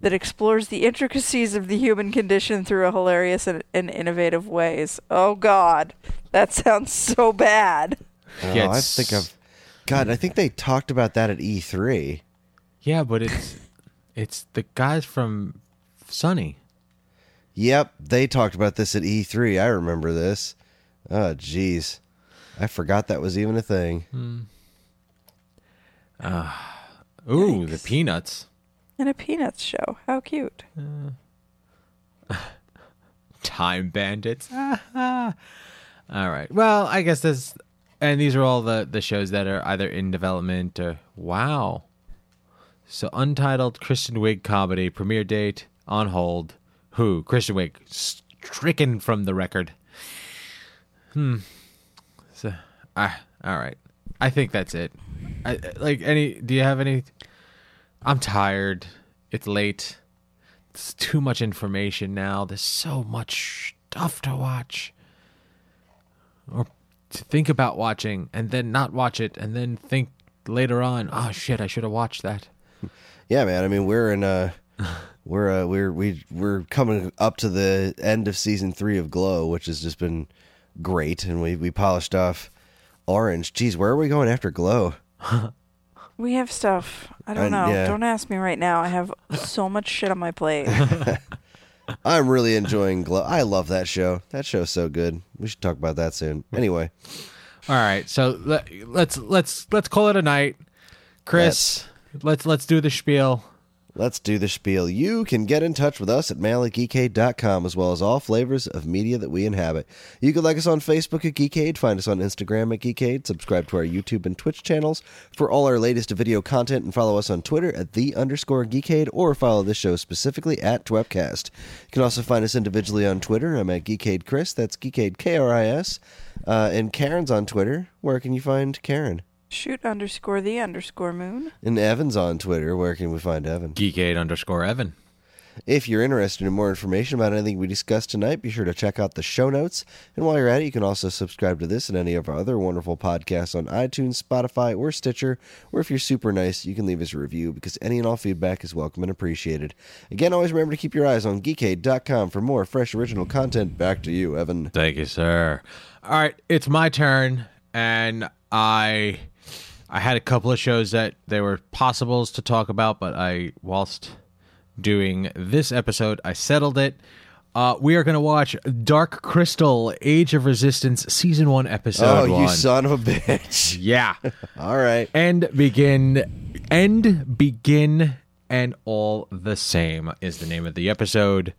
that explores the intricacies of the human condition through a hilarious and, and innovative ways. Oh God, that sounds so bad. Oh, I think I've. God, I think they talked about that at E E3. Yeah, but it's it's the guys from Sunny. Yep, they talked about this at E3. I remember this. Oh, jeez. I forgot that was even a thing. Hmm. Ooh, the Peanuts. And a Peanuts show. How cute. Time Bandits. Uh-huh. all right. Well, I guess this and these are all the the shows that are either in development or wow. So untitled Christian Wig comedy premiere date on hold. Who? Kristen Wiig stricken from the record. Hmm. So, ah, all right. I think that's it. I like any. Do you have any? I'm tired. It's late. It's too much information now. There's so much stuff to watch. Or to think about watching and then not watch it and then think later on, oh shit, I should have watched that. Yeah, man. I mean, we're in uh we're uh, we're we we're coming up to the end of season three of Glow, which has just been great, and we we polished off Orange. Geez, where are we going after Glow? We have stuff. I don't know. yeah. Don't ask me right now. I have so much shit on my plate. I'm really enjoying Glow. I love that show. That show's so good. We should talk about that soon. Anyway, All right, so let, let's let's let's call it a night. Chris, let's let's do the spiel. Let's do the spiel. You can get in touch with us at mail@geekade.com as well as all flavors of media that we inhabit. You can like us on Facebook at Geekade, find us on Instagram at Geekade, subscribe to our YouTube and Twitch channels for all our latest video content, and follow us on Twitter at the underscore Geekade or follow this show specifically at Twepcast. You can also find us individually on Twitter. I'm at Geekade Chris. That's Geekade K R I S. Uh, and Karen's on Twitter. Where can you find Karen? Shoot underscore the underscore moon. And Evan's on Twitter. Where can we find Evan? Geekade underscore Evan. If you're interested in more information about anything we discussed tonight, be sure to check out the show notes. And while you're at it, you can also subscribe to this and any of our other wonderful podcasts on iTunes, Spotify, or Stitcher. Or if you're super nice, you can leave us a review because any and all feedback is welcome and appreciated. Again, always remember to keep your eyes on geekade.com for more fresh original content. Back to you, Evan. Thank you, sir. All right, it's my turn, and I I had a couple of shows that they were possibles to talk about, but I whilst doing this episode, I settled it. Uh, we are going to watch Dark Crystal: Age of Resistance season one, episode oh, one. you son of a bitch. yeah, all right. end begin, end begin, and all the same is the name of the episode.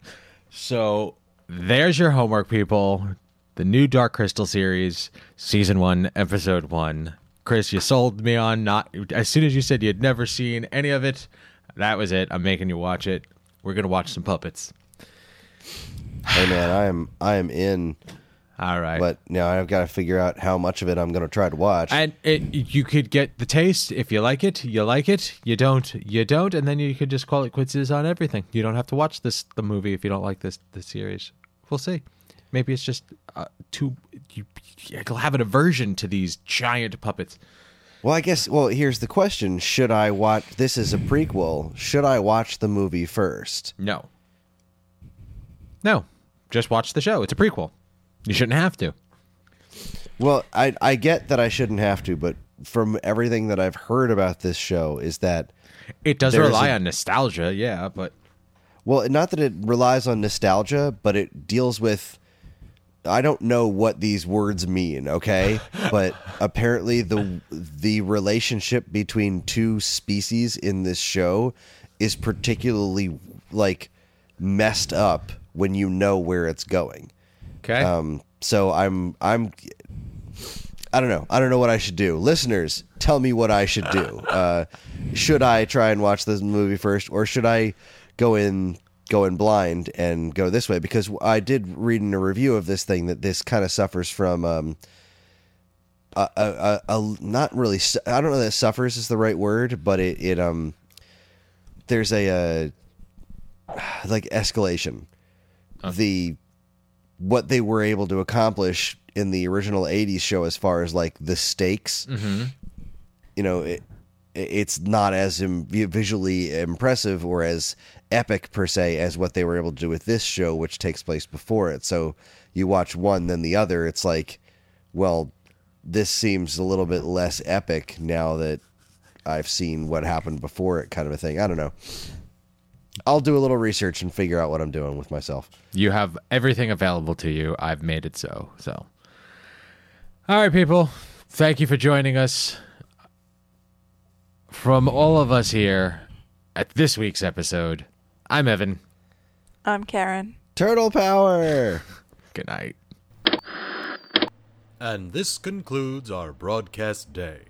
So there's your homework, people. The new Dark Crystal series, season one, episode one. Chris, you sold me on not as soon as you said you'd never seen any of it. That was it. I'm making you watch it. We're gonna watch some puppets. Hey, man, I am, I am in, All right. but now I've got to figure out how much of it I'm going to try to watch. And it, you could get the taste if you like it. You like it. You don't. You don't. And then you could just call it quits on everything. You don't have to watch this the movie if you don't like this the series. We'll see. Maybe it's just uh, too. You, you'll have an aversion to these giant puppets. Well, I guess. Well, here's the question: Should I watch? This is a prequel. Should I watch the movie first? No. No. Just watch the show. It's a prequel. You shouldn't have to. Well, I I get that I shouldn't have to, but from everything that I've heard about this show, is that It does rely a, on nostalgia. Yeah, but well, not that it relies on nostalgia, but it deals with. I don't know what these words mean, okay? but apparently the the relationship between two species in this show is particularly like messed up when you know where it's going. okay. Um, so I'm I'm I don't know. I don't know what I should do. Listeners, tell me what I should do. Uh, should I try and watch this movie first, or should I go in go in blind and go this way? Because I did read in a review of this thing that this kind of suffers from um, a, a, a, a not really. su- I don't know that suffers is the right word, but it it um there's a uh, like escalation. The what they were able to accomplish in the original 80s show as far as like the stakes you know it, it's not as visually impressive or as epic per se as what they were able to do with this show which takes place before it so you watch one then the other it's like well this seems a little bit less epic now that i've seen what happened before it kind of a thing i don't know i'll do a little research and figure out what i'm doing with myself You have everything available to you. I've made it so. So, all right, people. Thank you for joining us. From all of us here at this week's episode, I'm Evan. I'm Karen. turtle power Good night. And this concludes our broadcast day.